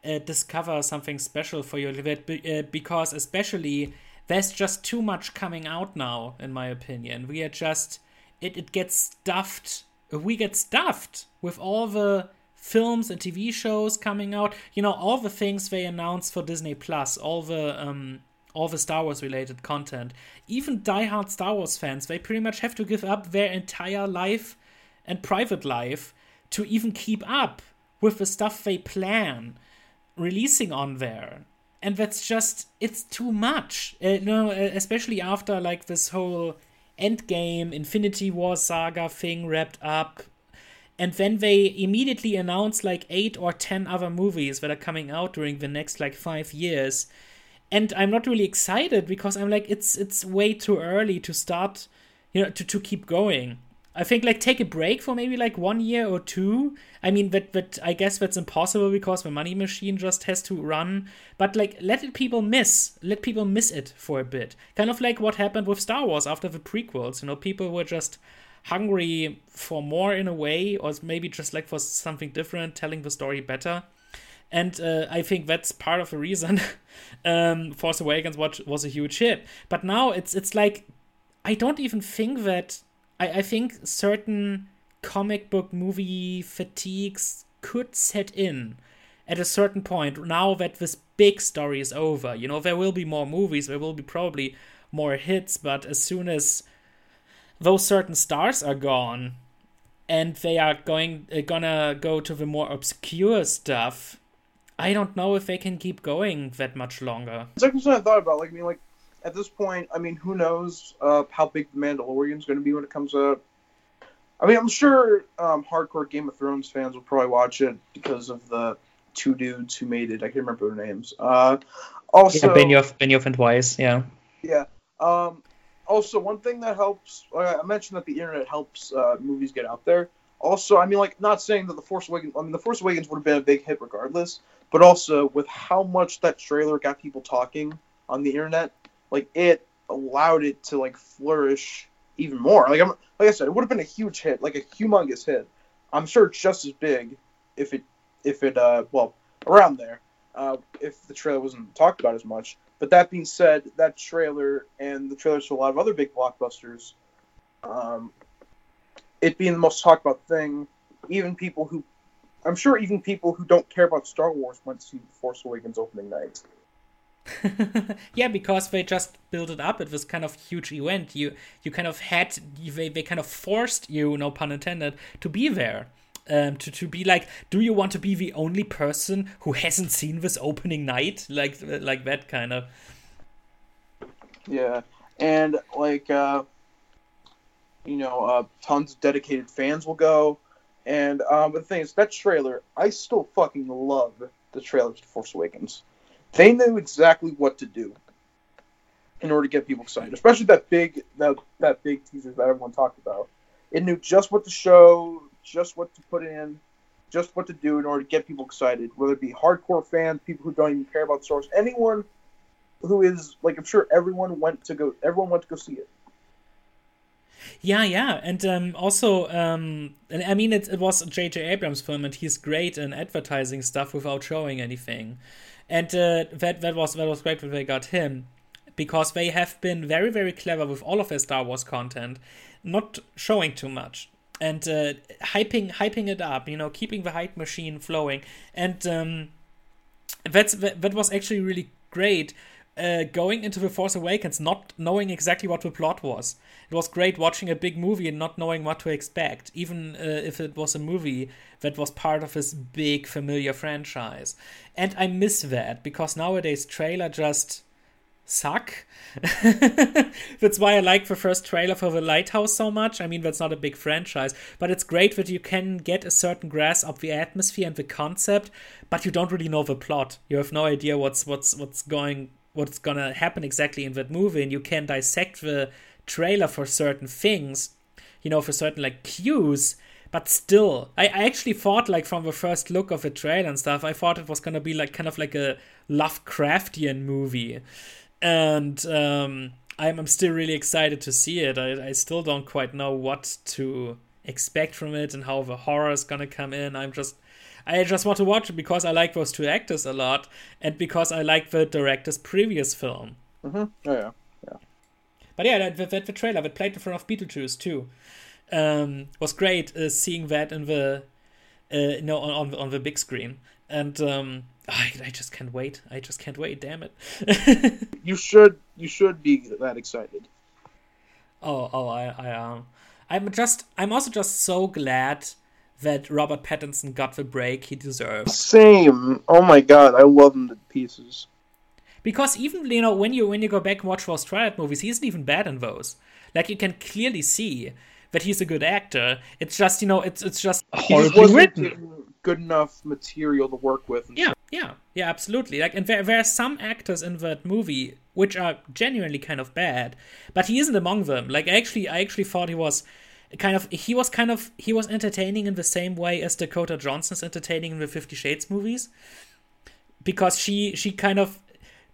uh, discover something special for you that be- uh, because especially there's just too much coming out now. In my opinion, we are just it it gets stuffed. We get stuffed with all the films and TV shows coming out. You know, all the things they announced for Disney Plus, all the um all the Star Wars related content. Even diehard Star Wars fans, they pretty much have to give up their entire life and private life to even keep up with the stuff they plan releasing on there. and that's just it's too much. Uh, you know, especially after like this whole Endgame, Infinity War saga thing wrapped up. And then they immediately announced like eight or ten other movies that are coming out during the next like five years. And I'm not really excited because I'm like, it's it's way too early to start, you know, to, to keep going. I think like take a break for maybe like one year or two. I mean that that I guess that's impossible because the money machine just has to run. But like let it people miss, let people miss it for a bit. Kind of like what happened with Star Wars after the prequels. You know, people were just hungry for more in a way, or maybe just like for something different, telling the story better. And uh, I think that's part of the reason <laughs> um, Force Awakens was, was a huge hit. But now it's it's like I don't even think that I, I think certain comic book movie fatigues could set in at a certain point now that this big story is over. You know, there will be more movies, there will be probably more hits, but as soon as those certain stars are gone and they are going uh, gonna go to the more obscure stuff, I don't know if they can keep going that much longer. It's actually something I thought about. Like, I mean, like at this point, I mean, who knows uh, how big the Mandalorian is going to be when it comes out? I mean, I'm sure um, hardcore Game of Thrones fans will probably watch it because of the two dudes who made it. I can't remember their names. Uh, also, yeah, Benioff, Benioff and Weiss. Yeah. Yeah. Um, also, one thing that helps, I mentioned that the internet helps uh, movies get out there. Also, I mean, like, not saying that the Force Awakens. I mean, the Force Awakens would have been a big hit regardless, but also with how much that trailer got people talking on the internet, like it allowed it to like flourish even more. Like I'm like I said, it would have been a huge hit, like a humongous hit. I'm sure it's just as big if it if it uh well around there uh, if the trailer wasn't talked about as much. But that being said, that trailer and the trailers for a lot of other big blockbusters, um, it being the most talked about thing, even people who, I'm sure even people who don't care about Star Wars went to see Force Awakens opening night. <laughs> yeah, because they just built it up. It was kind of huge event. You you kind of had they, they kind of forced you, no pun intended, to be there. Um, to, to be like, do you want to be the only person who hasn't seen this opening night? Like like that kind of. Yeah, and like uh, you know, uh, tons of dedicated fans will go. And um, the thing is, that trailer, I still fucking love the trailer to Force Awakens. They knew exactly what to do in order to get people excited, especially that big that that big teaser that everyone talked about. It knew just what to show, just what to put in, just what to do in order to get people excited. Whether it be hardcore fans, people who don't even care about Star Wars, anyone who is like, I'm sure everyone went to go, everyone went to go see it. Yeah, yeah, and um, also, um, I mean, it, it was J.J. Abrams' film, and he's great in advertising stuff without showing anything and uh, that that was that was great that they got him because they have been very very clever with all of their Star Wars content, not showing too much and uh, hyping hyping it up, you know, keeping the hype machine flowing, and um, that's that, that was actually really great. Uh, going into the Force Awakens, not knowing exactly what the plot was. It was great watching a big movie and not knowing what to expect, even uh, if it was a movie that was part of this big familiar franchise. And I miss that because nowadays trailer just suck. <laughs> that's why I like the first trailer for The Lighthouse so much. I mean, that's not a big franchise, but it's great that you can get a certain grasp of the atmosphere and the concept, but you don't really know the plot. You have no idea what's what's what's going what's gonna happen exactly in that movie, and you can dissect the trailer for certain things, you know, for certain like cues. But still, I, I actually thought like from the first look of the trailer and stuff, I thought it was gonna be like kind of like a Lovecraftian movie, and um, I'm I'm still really excited to see it. I I still don't quite know what to expect from it and how the horror is gonna come in. I'm just I just want to watch it because I like those two actors a lot, and because I like the director's previous film. Mm-hmm. Oh yeah, yeah. But yeah, that, that, the trailer that played in front of Beetlejuice too um, was great. Uh, seeing that in the uh, no on, on on the big screen, and um, I, I just can't wait. I just can't wait. Damn it! <laughs> you should you should be that excited. Oh oh I I um I'm just I'm also just so glad that Robert Pattinson got the break he deserves. Same. Oh my god, I love him to pieces. because even you know when you when you go back and watch those Twilight movies, he isn't even bad in those. Like you can clearly see that he's a good actor. It's just you know it's it's just horribly written. Good enough material to work with. Yeah, yeah, yeah, absolutely. Like, and there, there are some actors in that movie which are genuinely kind of bad, but he isn't among them. Like, actually, I actually thought he was kind of he was kind of he was entertaining in the same way as Dakota Johnson's entertaining in the Fifty Shades movies, because she she kind of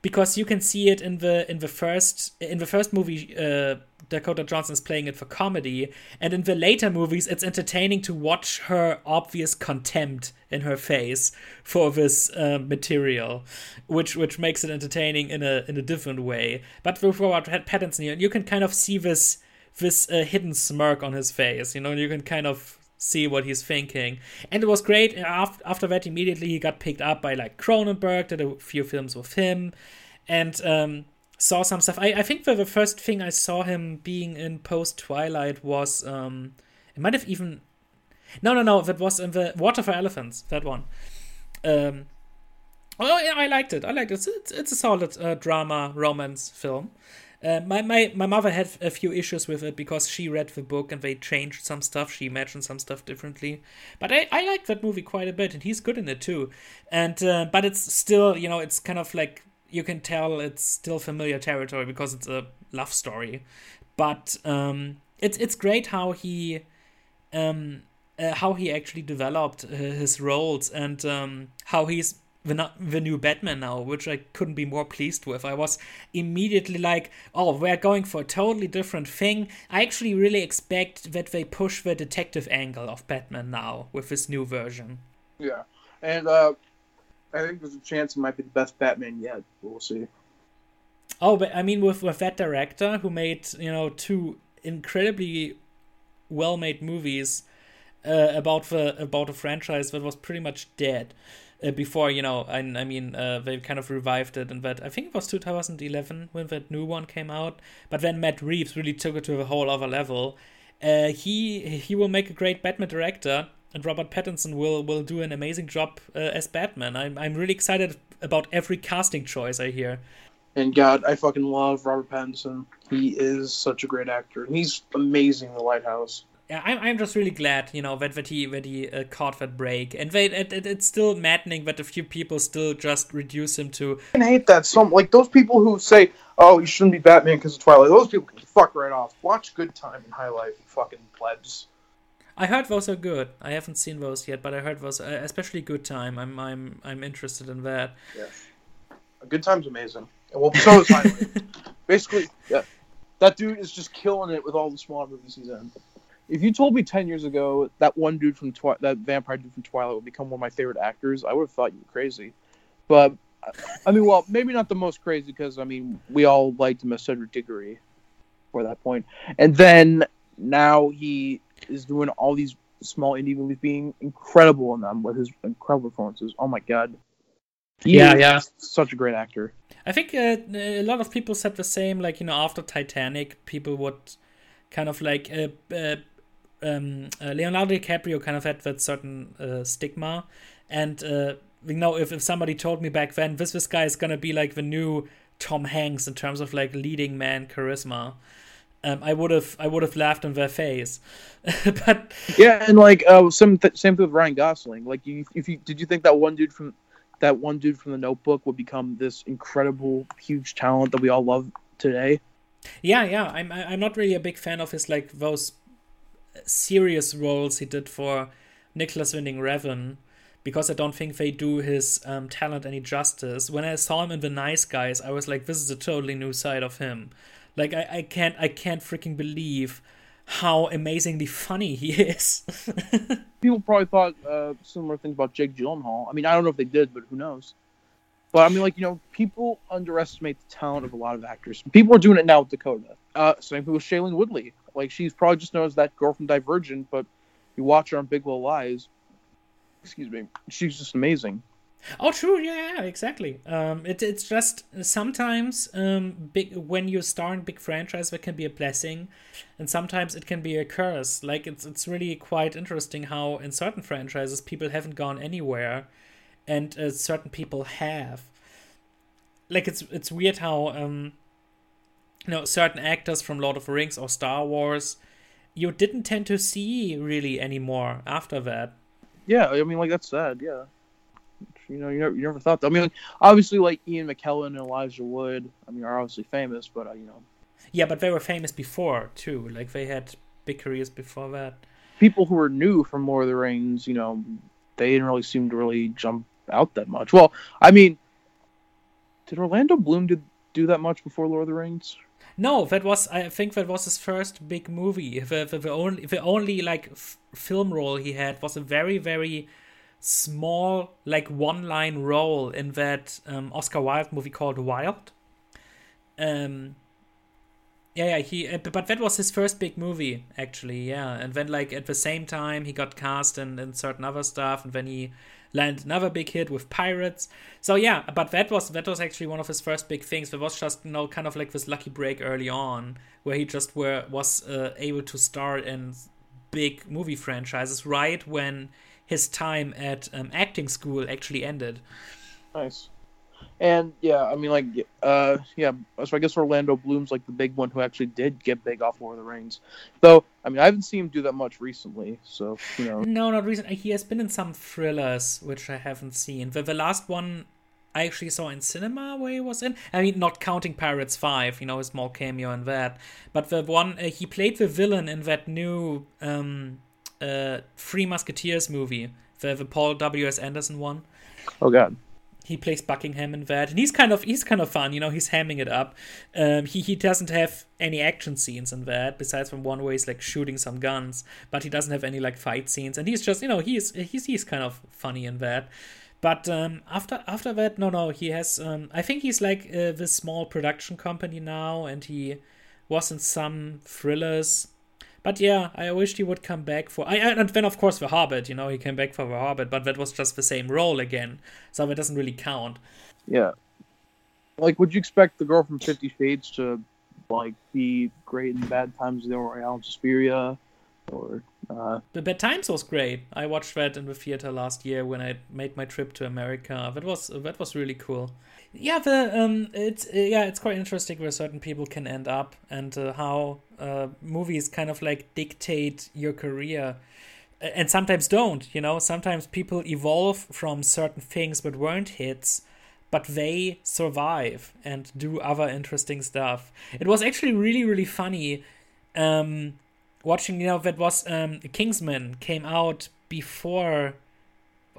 because you can see it in the in the first in the first movie uh, Dakota Johnson is playing it for comedy and in the later movies it's entertaining to watch her obvious contempt in her face for this uh, material which which makes it entertaining in a in a different way but with Robert Pattinson you can kind of see this this uh, hidden smirk on his face you know you can kind of see what he's thinking. And it was great. After, after that, immediately he got picked up by like Cronenberg, did a few films with him, and um, saw some stuff. I, I think the, the first thing I saw him being in post Twilight was um, it might have even no no no that was in the Water for Elephants that one. Um, oh yeah, I liked it. I liked it. It's, it's a solid uh, drama romance film. Uh, my, my, my mother had a few issues with it because she read the book and they changed some stuff. She imagined some stuff differently. But I, I like that movie quite a bit and he's good in it too. And uh, But it's still, you know, it's kind of like you can tell it's still familiar territory because it's a love story. But um, it's, it's great how he. Um, uh, how he actually developed uh, his roles and um, how he's the, the new Batman now, which I couldn't be more pleased with. I was immediately like, oh, we're going for a totally different thing. I actually really expect that they push the detective angle of Batman now with this new version. Yeah. And uh, I think there's a chance it might be the best Batman yet. We'll see. Oh, but I mean, with, with that director who made, you know, two incredibly well made movies uh, about the about a franchise that was pretty much dead uh, before you know I, I mean uh, they kind of revived it and that I think it was 2011 when that new one came out but then Matt Reeves really took it to a whole other level uh, he he will make a great Batman director and Robert Pattinson will will do an amazing job uh, as Batman I'm, I'm really excited about every casting choice I hear and God I fucking love Robert Pattinson he is such a great actor and he's amazing in the Lighthouse yeah, I'm, I'm just really glad, you know, that, that he that he uh, caught that break, and they, it, it, it's still maddening that a few people still just reduce him to. I hate that some like those people who say, "Oh, you shouldn't be Batman because of Twilight." Those people can fuck right off. Watch Good Time and High Life, fucking plebs. I heard those are good. I haven't seen those yet, but I heard those, uh, especially Good Time. I'm I'm I'm interested in that. Yeah, Good Time's amazing. Well, so is <laughs> Basically, yeah, that dude is just killing it with all the small movies he's in if you told me 10 years ago that one dude from Twi- that vampire dude from Twilight would become one of my favorite actors, I would have thought you were crazy. But I mean, well, maybe not the most crazy because I mean we all liked him as Cedric Diggory for that point, and then now he is doing all these small indie movies, being incredible in them with his incredible performances. Oh my god, he yeah, yeah, such a great actor. I think uh, a lot of people said the same. Like you know, after Titanic, people would kind of like uh, uh, um, uh, Leonardo DiCaprio kind of had that certain uh, stigma, and uh, you know, if, if somebody told me back then this this guy is gonna be like the new Tom Hanks in terms of like leading man charisma, um, I would have I would have laughed in their face. <laughs> but yeah, and like uh, some th- same thing with Ryan Gosling. Like, you, if you did you think that one dude from that one dude from The Notebook would become this incredible, huge talent that we all love today? Yeah, yeah. I'm I'm not really a big fan of his like those serious roles he did for Nicolas Winding Refn because I don't think they do his um, talent any justice. When I saw him in The Nice Guys, I was like, this is a totally new side of him. Like I, I can't I can't freaking believe how amazingly funny he <laughs> is. People probably thought uh, similar things about Jake Gyllenhaal. I mean, I don't know if they did, but who knows? But I mean, like you know, people underestimate the talent of a lot of actors. People are doing it now with Dakota. Uh, same thing with Shailene Woodley. Like she's probably just known as that girl from Divergent, but you watch her on Big Little Lies. Excuse me, she's just amazing. Oh, true. Yeah, exactly. Um, it, it's just sometimes um, big when you star in big franchise, that can be a blessing, and sometimes it can be a curse. Like it's it's really quite interesting how in certain franchises people haven't gone anywhere, and uh, certain people have. like it's it's weird how um you know certain actors from Lord of the Rings or Star Wars you didn't tend to see really anymore after that. Yeah, I mean, like that's sad. Yeah, you know, you never, you never thought that. I mean, like, obviously, like Ian McKellen and Elijah Wood. I mean, are obviously famous, but uh, you know. Yeah, but they were famous before too. Like they had big careers before that. People who were new from Lord of the Rings, you know, they didn't really seem to really jump out that much. Well, I mean, did Orlando Bloom do, do that much before Lord of the Rings? No, that was I think that was his first big movie. The, the, the only the only like f- film role he had was a very very small like one line role in that um, Oscar Wilde movie called Wild. Um, yeah, yeah, he. Uh, but that was his first big movie, actually. Yeah, and then like at the same time he got cast in, in certain other stuff, and then he landed another big hit with Pirates. So yeah, but that was that was actually one of his first big things. That was just you know kind of like this lucky break early on, where he just were was uh, able to star in big movie franchises right when his time at um, acting school actually ended. Nice. And yeah, I mean, like, uh, yeah. So I guess Orlando Bloom's like the big one who actually did get big off Lord of the Rings. Though, I mean, I haven't seen him do that much recently. So you know. No, not recently. He has been in some thrillers which I haven't seen. The the last one I actually saw in cinema where he was in. I mean, not counting Pirates Five, you know, a small cameo in that. But the one uh, he played the villain in that new um, uh, Three Musketeers movie, the the Paul W S Anderson one. Oh God he plays Buckingham in that, and he's kind of he's kind of fun. You know, he's hamming it up. Um, he he doesn't have any action scenes in that, besides from one where he's like shooting some guns, but he doesn't have any like fight scenes, and he's just you know he's he's he's kind of funny in that. But um, after after that, no, no, he has. Um, I think he's like uh, this small production company now, and he was in some thrillers but yeah, I wished he would come back for. I and then of course the Hobbit. You know, he came back for the Hobbit, but that was just the same role again, so that doesn't really count. Yeah. Like, would you expect the girl from Fifty Shades to like be great in Bad Times the Royale and Suspiria, or uh... the Bad Times was great. I watched that in the theater last year when I made my trip to America. That was that was really cool yeah the um it's uh, yeah it's quite interesting where certain people can end up and uh, how uh, movies kind of like dictate your career. And sometimes don't you know? Sometimes people evolve from certain things that weren't hits but they survive and do other interesting stuff. It was actually really really funny um watching you know that was um kingsman came out before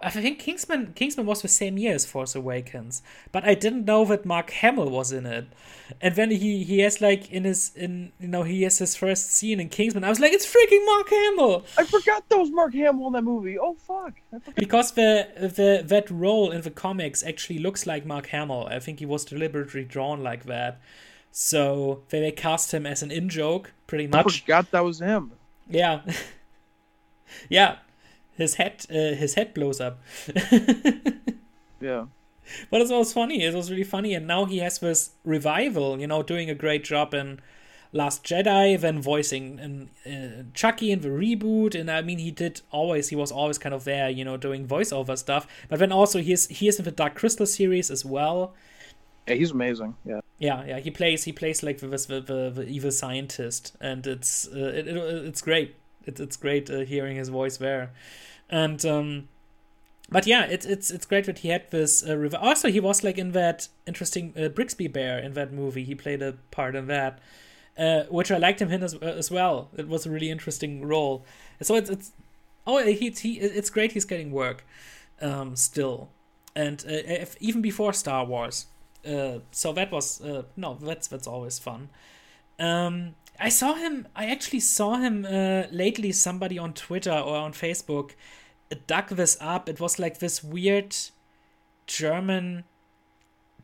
I think Kingsman Kingsman was the same year as Force Awakens, but I didn't know that Mark Hamill was in it. And then he he has like in his in you know he has his first scene in Kingsman. I was like, it's freaking Mark Hamill. I forgot there was Mark Hamill in that movie. Oh fuck! Because the the that role in the comics actually looks like Mark Hamill. I think he was deliberately drawn like that. So they they cast him as an in joke, pretty much. I forgot that was him. Yeah. <laughs> yeah, his head uh, his head blows up. <laughs> yeah. But it was funny. It was really funny, and now he has this revival. You know, doing a great job in Last Jedi, then voicing in, uh, Chucky in the reboot, and I mean, he did always. He was always kind of there, you know, doing voiceover stuff. But then also he's he is in the Dark Crystal series as well. Yeah, he's amazing. Yeah. Yeah, yeah. He plays he plays like the the, the, the evil scientist, and it's uh, it, it, it's great. It, it's great uh, hearing his voice there and um, but yeah, it's it's it's great that he had this uh, river. Also, he was like in that interesting uh, Brigsby Bear in that movie. He played a part in that, uh, which I liked him in as, uh, as well. It was a really interesting role. So it's it's oh he he it's great he's getting work, um, still, and uh, if, even before Star Wars. Uh, so that was uh, no that's that's always fun. Um, I saw him. I actually saw him uh, lately. Somebody on Twitter or on Facebook dug this up. It was like this weird German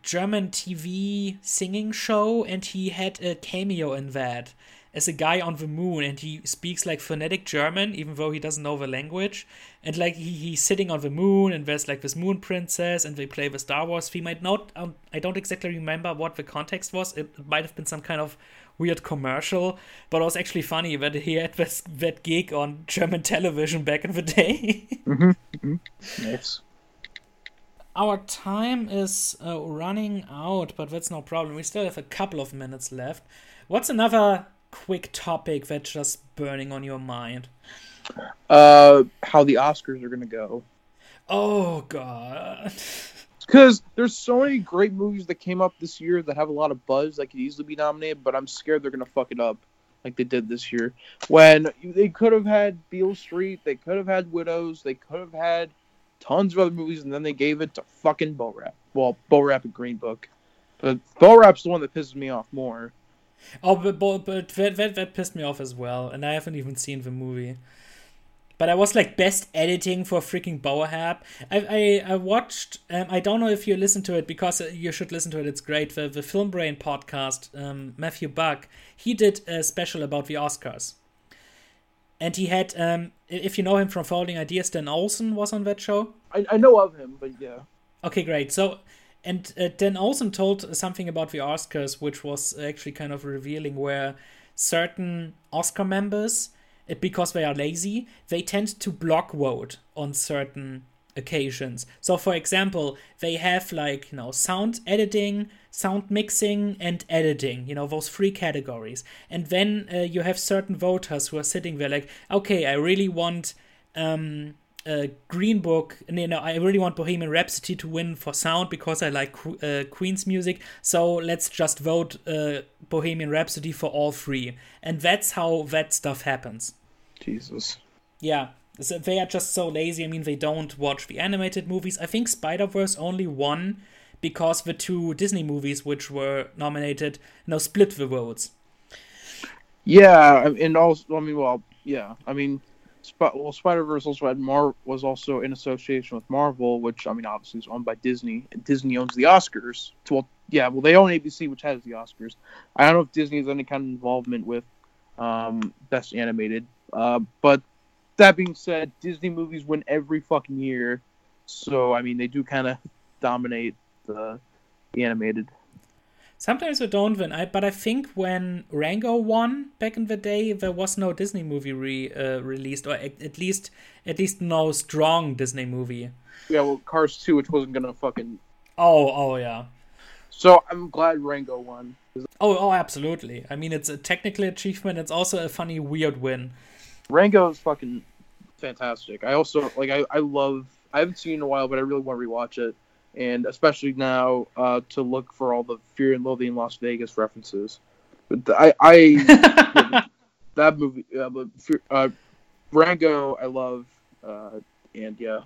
German TV singing show, and he had a cameo in that as a guy on the moon, and he speaks like phonetic German, even though he doesn't know the language. And like he, he's sitting on the moon, and there's like this moon princess, and they play the Star Wars theme. I not um, I don't exactly remember what the context was. It might have been some kind of weird commercial, but it was actually funny that he had this, that gig on German television back in the day. <laughs> mm-hmm. Mm-hmm. Nice. our time is uh, running out, but that's no problem. We still have a couple of minutes left. What's another quick topic that's just burning on your mind? Uh, how the Oscars are gonna go. Oh god. <laughs> Because there's so many great movies that came up this year that have a lot of buzz that could easily be nominated, but I'm scared they're gonna fuck it up like they did this year. When they could have had Beale Street, they could have had Widows, they could have had tons of other movies, and then they gave it to fucking Bo Rap. Well, Bo Rap and Green Book, but Bo Rap's the one that pisses me off more. Oh, but, but, but that, that, that pissed me off as well, and I haven't even seen the movie. But I was like best editing for freaking Bo Rap. I I, I watched. Um, I don't know if you listen to it because uh, you should listen to it. It's great. The the Film Brain podcast. Um, Matthew Buck. He did a special about the Oscars. And he had, um, if you know him from Folding Ideas, Dan Olson was on that show. I, I know of him, but yeah. Okay, great. So, and uh, Dan Olson told something about the Oscars, which was actually kind of revealing where certain Oscar members because they are lazy, they tend to block vote on certain occasions. So, for example, they have like, you know, sound editing, sound mixing, and editing, you know, those three categories. And then uh, you have certain voters who are sitting there like, okay, I really want. Um, uh, Green Book, you know, I really want Bohemian Rhapsody to win for sound because I like uh, Queen's music. So let's just vote uh, Bohemian Rhapsody for all three, and that's how that stuff happens. Jesus. Yeah, so they are just so lazy. I mean, they don't watch the animated movies. I think Spider Verse only won because the two Disney movies which were nominated you know split the votes. Yeah, and also I mean, well, yeah, I mean, Sp- well, Spider Verse also had Mar was also in association with Marvel, which I mean, obviously is owned by Disney, and Disney owns the Oscars. So, well, yeah, well, they own ABC, which has the Oscars. I don't know if Disney has any kind of involvement with um, Best Animated, uh, but that being said, Disney movies win every fucking year, so I mean they do kind of <laughs> dominate the, the animated. Sometimes they don't win, I, but I think when Rango won back in the day, there was no Disney movie re, uh, released, or at, at, least at least no strong Disney movie. Yeah, well, Cars two, which wasn't gonna fucking. Oh, oh yeah. So I'm glad Rango won. Oh, oh, absolutely. I mean, it's a technical achievement. It's also a funny, weird win. Rango is fucking fantastic. I also like I, I love I haven't seen it in a while, but I really want to rewatch it, and especially now uh, to look for all the Fear and Loathing in Las Vegas references. But the, I I <laughs> that movie, uh, but uh, Rango I love, uh, and yeah,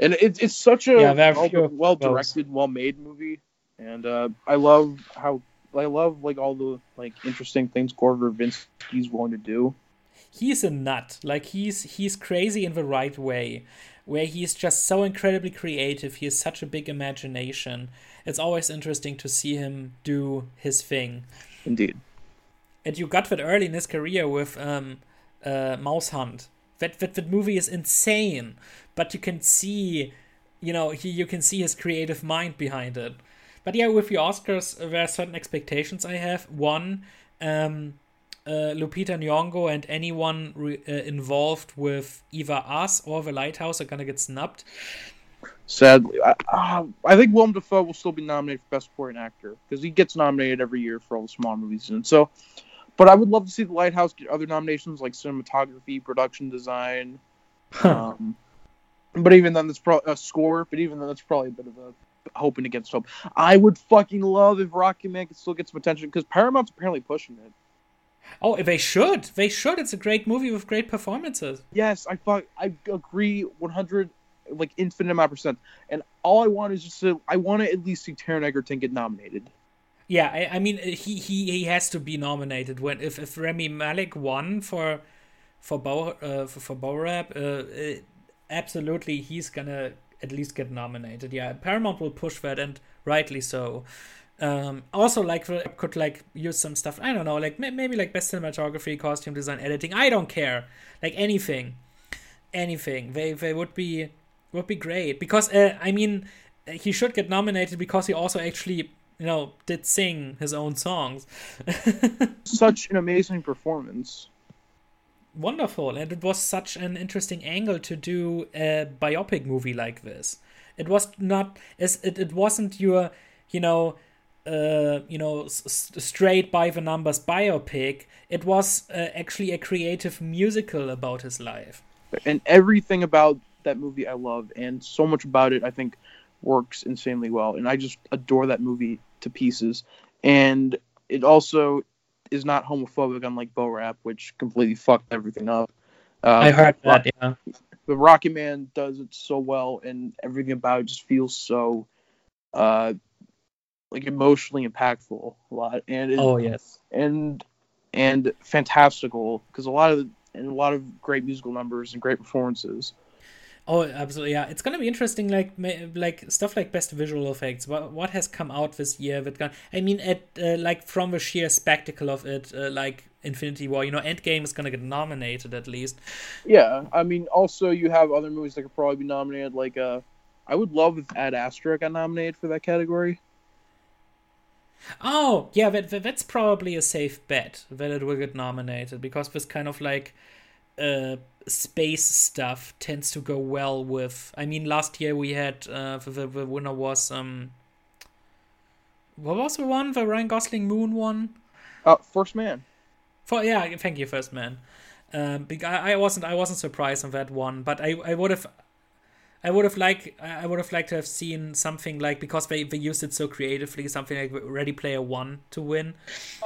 and it's it's such a yeah, well, well directed, well made movie, and uh, I love how I love like all the like interesting things Gore Verbinski's willing to do he's a nut. Like he's he's crazy in the right way, where he's just so incredibly creative. He has such a big imagination. It's always interesting to see him do his thing. Indeed. And you got that early in his career with um, uh, Mouse Hunt. That, that that movie is insane, but you can see, you know, he you can see his creative mind behind it. But yeah, with the Oscars, there are certain expectations I have. One, um, uh, Lupita Nyong'o and anyone re- uh, involved with either us or the Lighthouse are gonna get snubbed. Sadly, I, uh, I think Willem Dafoe will still be nominated for Best Supporting Actor because he gets nominated every year for all the small movies, and so. But I would love to see the Lighthouse get other nominations like cinematography, production design. um, but even then, that's probably a score. But even then, that's probably a bit of a hoping against hope. I would fucking love if Rocketman could still get some attention because Paramount's apparently pushing it. Oh, they should. They should. It's a great movie with great performances. Yes, I fuck, I agree 100 like infinite amount percent. And all I want is just to I want to at least see Taron Egerton get nominated. Yeah, I, I, mean he, he he has to be nominated when if, if Rami Malek won for for Bo uh, for, for Bo Rap, uh, uh, absolutely he's gonna at least get nominated. Yeah, Paramount will push that and rightly so. Um, also, like, could like use some stuff. I don't know, like maybe like best cinematography, costume design, editing. I don't care, like anything, anything. They they would be would be great because uh, I mean he should get nominated because he also actually you know did sing his own songs. <laughs> Such an amazing performance. Wonderful, and it was such an interesting angle to do a biopic movie like this It was not as it, it wasn't your, you know, uh, you know, s- straight by the numbers biopic. It was uh, actually a creative musical about his life. And everything about that movie I love, and so much about it I think works insanely well. And I just adore that movie to pieces. And it also is not homophobic, unlike Bo Rap, which completely fucked everything up. Uh, I heard that, yeah. The Rocketman does it so well, and everything about it just feels so, uh, like emotionally impactful a lot. And it, oh yes, and and fantastical because a lot of and a lot of great musical numbers and great performances. Oh, absolutely! Yeah, it's gonna be interesting. Like, like stuff like best visual effects. What what has come out this year? With I mean, at uh, like from the sheer spectacle of it, uh, like Infinity War. You know, Endgame is gonna get nominated at least. Yeah, I mean, also you have other movies that could probably be nominated. Like, uh, I would love if Ad Astra got nominated for that category. Oh, yeah, that, that's probably a safe bet that it will get nominated because this kind of like uh, space stuff tends to go well with. I mean, last year we had uh, the, the winner was um, what was the one the Ryan Gosling Moon one? Uh, First Man. For yeah, thank you, First Man. Um, I, I wasn't I wasn't surprised on that one, but I I would have I would have liked I would have liked to have seen something like because they, they used it so creatively, something like Ready Player One to win.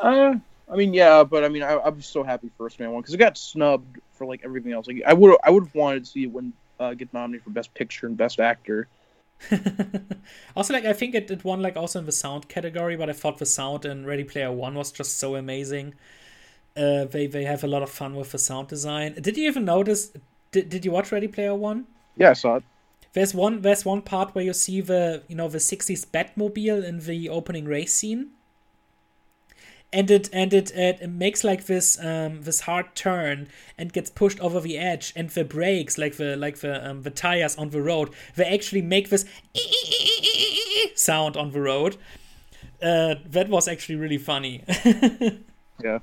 Uh, I mean, yeah, but I mean, I, was so happy First Man won because it got snubbed for like everything else. Like I would I would have wanted to see it win, uh, get nominated for Best Picture and Best Actor. <laughs> also, like I think it, it won like also in the sound category, but I thought the sound in Ready Player One was just so amazing. Uh, they they have a lot of fun with the sound design. Did you even notice? Did, did you watch Ready Player One? Yeah, I saw it. There's one there's one part where you see the you know the 60s Batmobile in the opening race scene. And it and it, it makes like this um this hard turn and gets pushed over the edge and the brakes like the like the um, the tires on the road they actually make this <laughs> sound on the road. Uh that was actually really funny. <laughs> Yeah.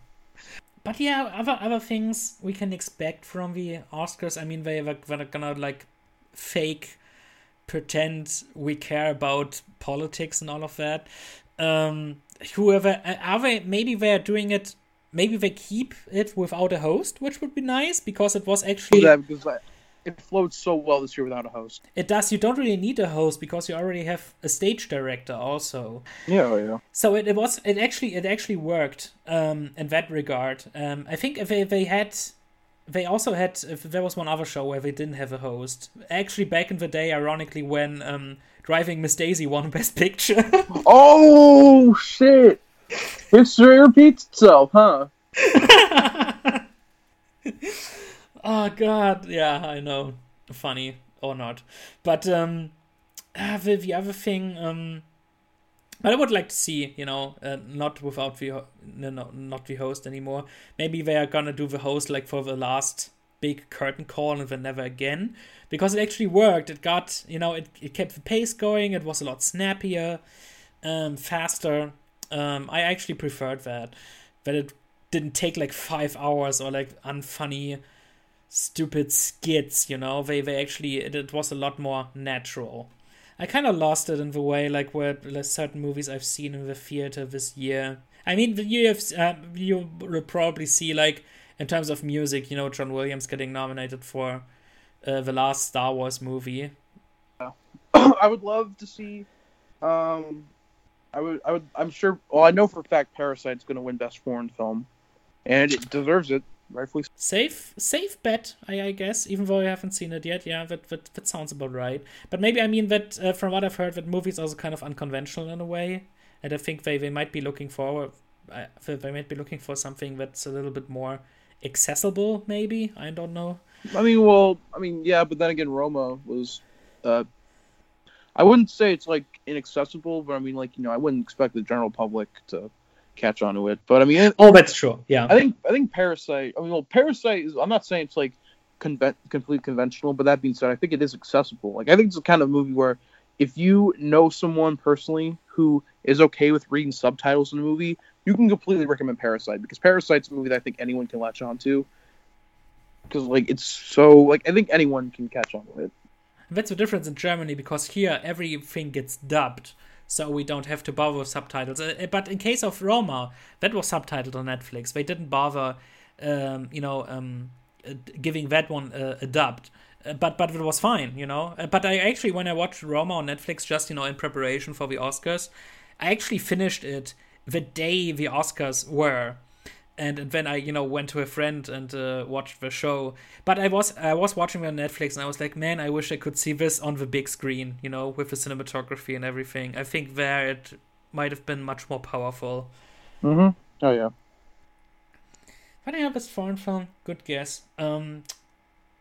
But yeah other other things we can expect from the oscars. I mean they were, they're gonna like fake pretend we care about politics and all of that. Um whoever uh, are they maybe they're doing it maybe they keep it without a host which would be nice because it was actually yeah because it floats so well this year without a host. It does you don't really need a host because you already have a stage director also. Yeah oh, yeah. So it, it was it actually it actually worked um in that regard. Um i think if they, they had they also had there was one other show where they didn't have a host actually back in the day ironically when um Driving Miss Daisy won <laughs> Best Picture. oh shit! History repeats itself, huh? <laughs> oh god, yeah, I know. Funny or not, but um, uh, the, the other thing um. But I would like to see, you know, uh, not without the no, no, not the host anymore. Maybe they are gonna do the host like for the last big curtain call and then never again because it actually worked. It got, you know, it, it kept the pace going. It was a lot snappier, um, faster. Um, I actually preferred that. That it didn't take like five hours or like unfunny, stupid skits, you know. They, they actually, it, it was a lot more natural. I kind of lost it in the way, like, where certain movies I've seen in the theater this year. I mean, you have, uh, you will probably see, like, in terms of music, you know, John Williams getting nominated for uh, the last Star Wars movie. <coughs> I would love to see. Um, I would. I would. I'm sure. Well, I know for a fact Parasite's going to win Best Foreign Film, and it deserves it, rightfully. Safe, safe bet. I, I guess, even though I haven't seen it yet. Yeah, that that, that sounds about right. But maybe I mean that uh, from what I've heard, that movie's also kind of unconventional in a way, and I think they they might be looking for. Uh, they might be looking for something that's a little bit more accessible. Maybe I don't know. I mean, well, I mean, yeah, but then again, Roma was. Uh, I wouldn't say it's like inaccessible, but I mean, like you know, I wouldn't expect the general public to catch on to it. But I mean, oh, that's true. Yeah, I think I think Parasite. I mean, well, Parasite is. I'm not saying it's like conven- complete conventional, but that being said, I think it is accessible. Like, I think it's the kind of movie where if you know someone personally who is okay with reading subtitles in a movie, you can completely recommend Parasite because Parasite's a movie that I think anyone can latch on to because like it's so like I think anyone can catch on with it. That's the difference in Germany because here everything gets dubbed, so we don't have to bother with subtitles. Uh, but in case of Roma, that was subtitled on Netflix. They didn't bother, um, you know, um, uh, giving that one uh, a dubbed. Uh, but but it was fine, you know. Uh, but I actually, when I watched Roma on Netflix, just you know, in preparation for the Oscars, I actually finished it the day the Oscars were and, and then I, you know, went to a friend and uh, watched the show. But I was I was watching it on Netflix, and I was like, man, I wish I could see this on the big screen, you know, with the cinematography and everything. I think there it might have been much more powerful. Mm-hmm. Oh yeah. But yeah, this foreign film, good guess. Um,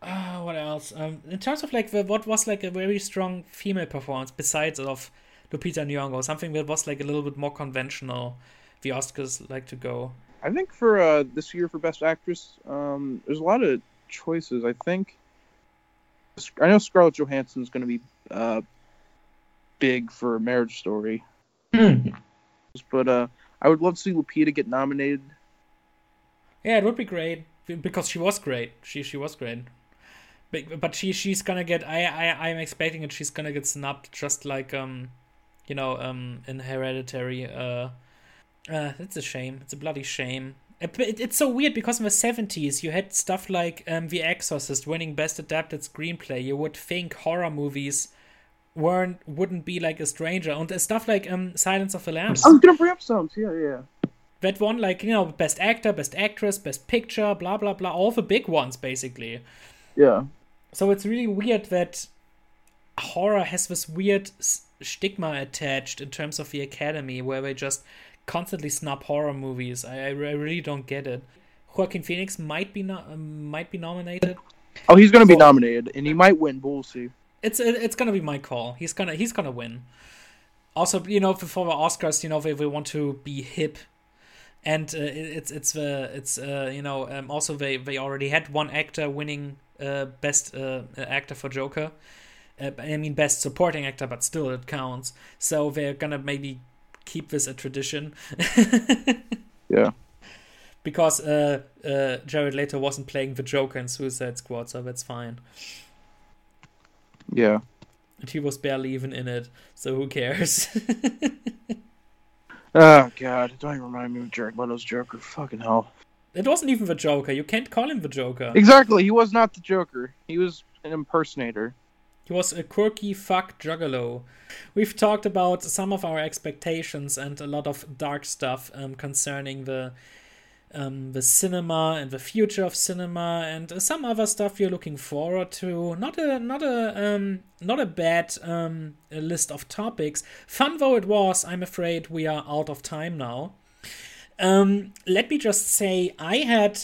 uh, what else? Um, in terms of like the, what was like a very strong female performance besides of Lupita Nyong'o, something that was like a little bit more conventional. The Oscars like to go. I think for uh, this year for Best Actress, um, there's a lot of choices. I think I know Scarlett Johansson is going to be uh, big for Marriage Story, mm. but uh, I would love to see Lupita get nominated. Yeah, it would be great because she was great. She she was great. But, but she she's gonna get I, I I'm expecting that she's gonna get snubbed just like um you know um in Hereditary uh uh, it's a shame. It's a bloody shame. It, it, it's so weird because in the 70s you had stuff like um, The Exorcist winning Best Adapted Screenplay. You would think horror movies weren't wouldn't be like a stranger, and stuff like um, Silence of the Lambs. I was gonna bring up some, yeah, yeah. That one, like you know, Best Actor, Best Actress, Best Picture, blah blah blah, all the big ones basically. Yeah. So it's really weird that horror has this weird stigma attached in terms of the Academy, where they just constantly snub horror movies. I, I really don't get it. Joaquin Phoenix might be no, might be nominated. Oh, he's gonna be nominated, and he might win. But we'll see. It's it's gonna be my call. He's gonna he's gonna win. Also, you know, for the Oscars, you know, they, they want to be hip, and uh, it's it's the it's uh, you know um, also they they already had one actor winning uh, best uh, actor for Joker. Uh, I mean, best supporting actor, but still it counts. So they're gonna maybe keep this a tradition. <laughs> yeah. Because uh, uh, Jared Leto wasn't playing the Joker in Suicide Squad, so that's fine. Yeah. And he was barely even in it, so who cares? <laughs> oh god, don't even remind me of Jared Leto's Joker. Fucking hell. It wasn't even the Joker. You can't call him the Joker. Exactly, he was not the Joker. He was an impersonator. He was a quirky fuck juggalo. We've talked about some of our expectations and a lot of dark stuff um, concerning the um, the cinema and the future of cinema and some other stuff you're looking forward to. Not a not a um, not a bad um, a list of topics. Fun though it was, I'm afraid we are out of time now. Um, let me just say I had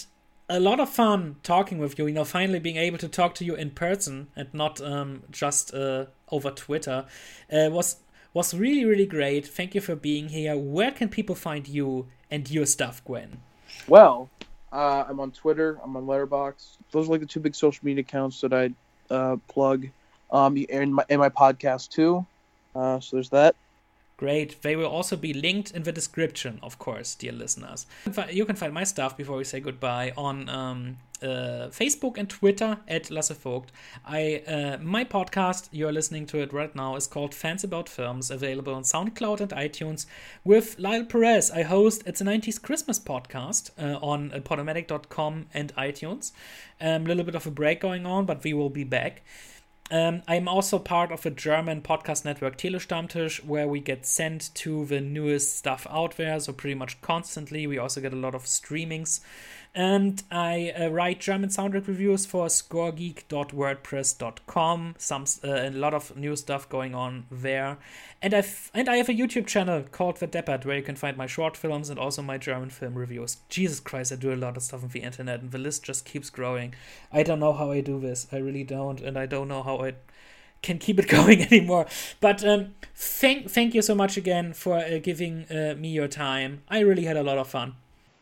a lot of fun talking with you. You know, finally being able to talk to you in person and not um, just uh, over Twitter uh, was was really really great. Thank you for being here. Where can people find you and your stuff, Gwen? Well, uh, I'm on Twitter. I'm on Letterboxd. Those are like the two big social media accounts that I uh, plug. Um, and my and my podcast too. Uh, so there's that. Great. They will also be linked in the description, of course, dear listeners. You can find my stuff before we say goodbye on um, uh, Facebook and Twitter at Lasse Vogt. I uh, my podcast you're listening to it right now is called Fans About Films, available on SoundCloud and iTunes. With Lyle Perez, I host it's a 90s Christmas podcast uh, on uh, Podomatic.com and iTunes. A um, little bit of a break going on, but we will be back. Um, I'm also part of a German podcast network, Telestammtisch, where we get sent to the newest stuff out there. So, pretty much constantly. We also get a lot of streamings and I uh, write German soundtrack reviews for scoregeek.wordpress.com. Some uh, a lot of new stuff going on there, and I and I have a YouTube channel called The Deppert where you can find my short films and also my German film reviews. Jesus Christ, I do a lot of stuff on the internet, and the list just keeps growing. I don't know how I do this. I really don't, and I don't know how I can keep it <laughs> going anymore. But um, thank thank you so much again for uh, giving uh, me your time. I really had a lot of fun.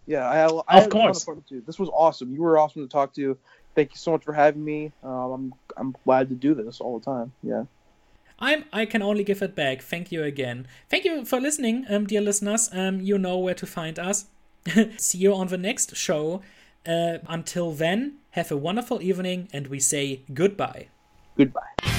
Yeah, I, I of course. Too. This was awesome. You were awesome to talk to. Thank you so much for having me. Um, I'm I'm glad to do this all the time. Yeah. I'm I can only give it back. Thank you again. Thank you for listening, um, dear listeners. Um, you know where to find us. <laughs> See you on the next show. Uh, until then, have a wonderful evening, and we say goodbye. Goodbye.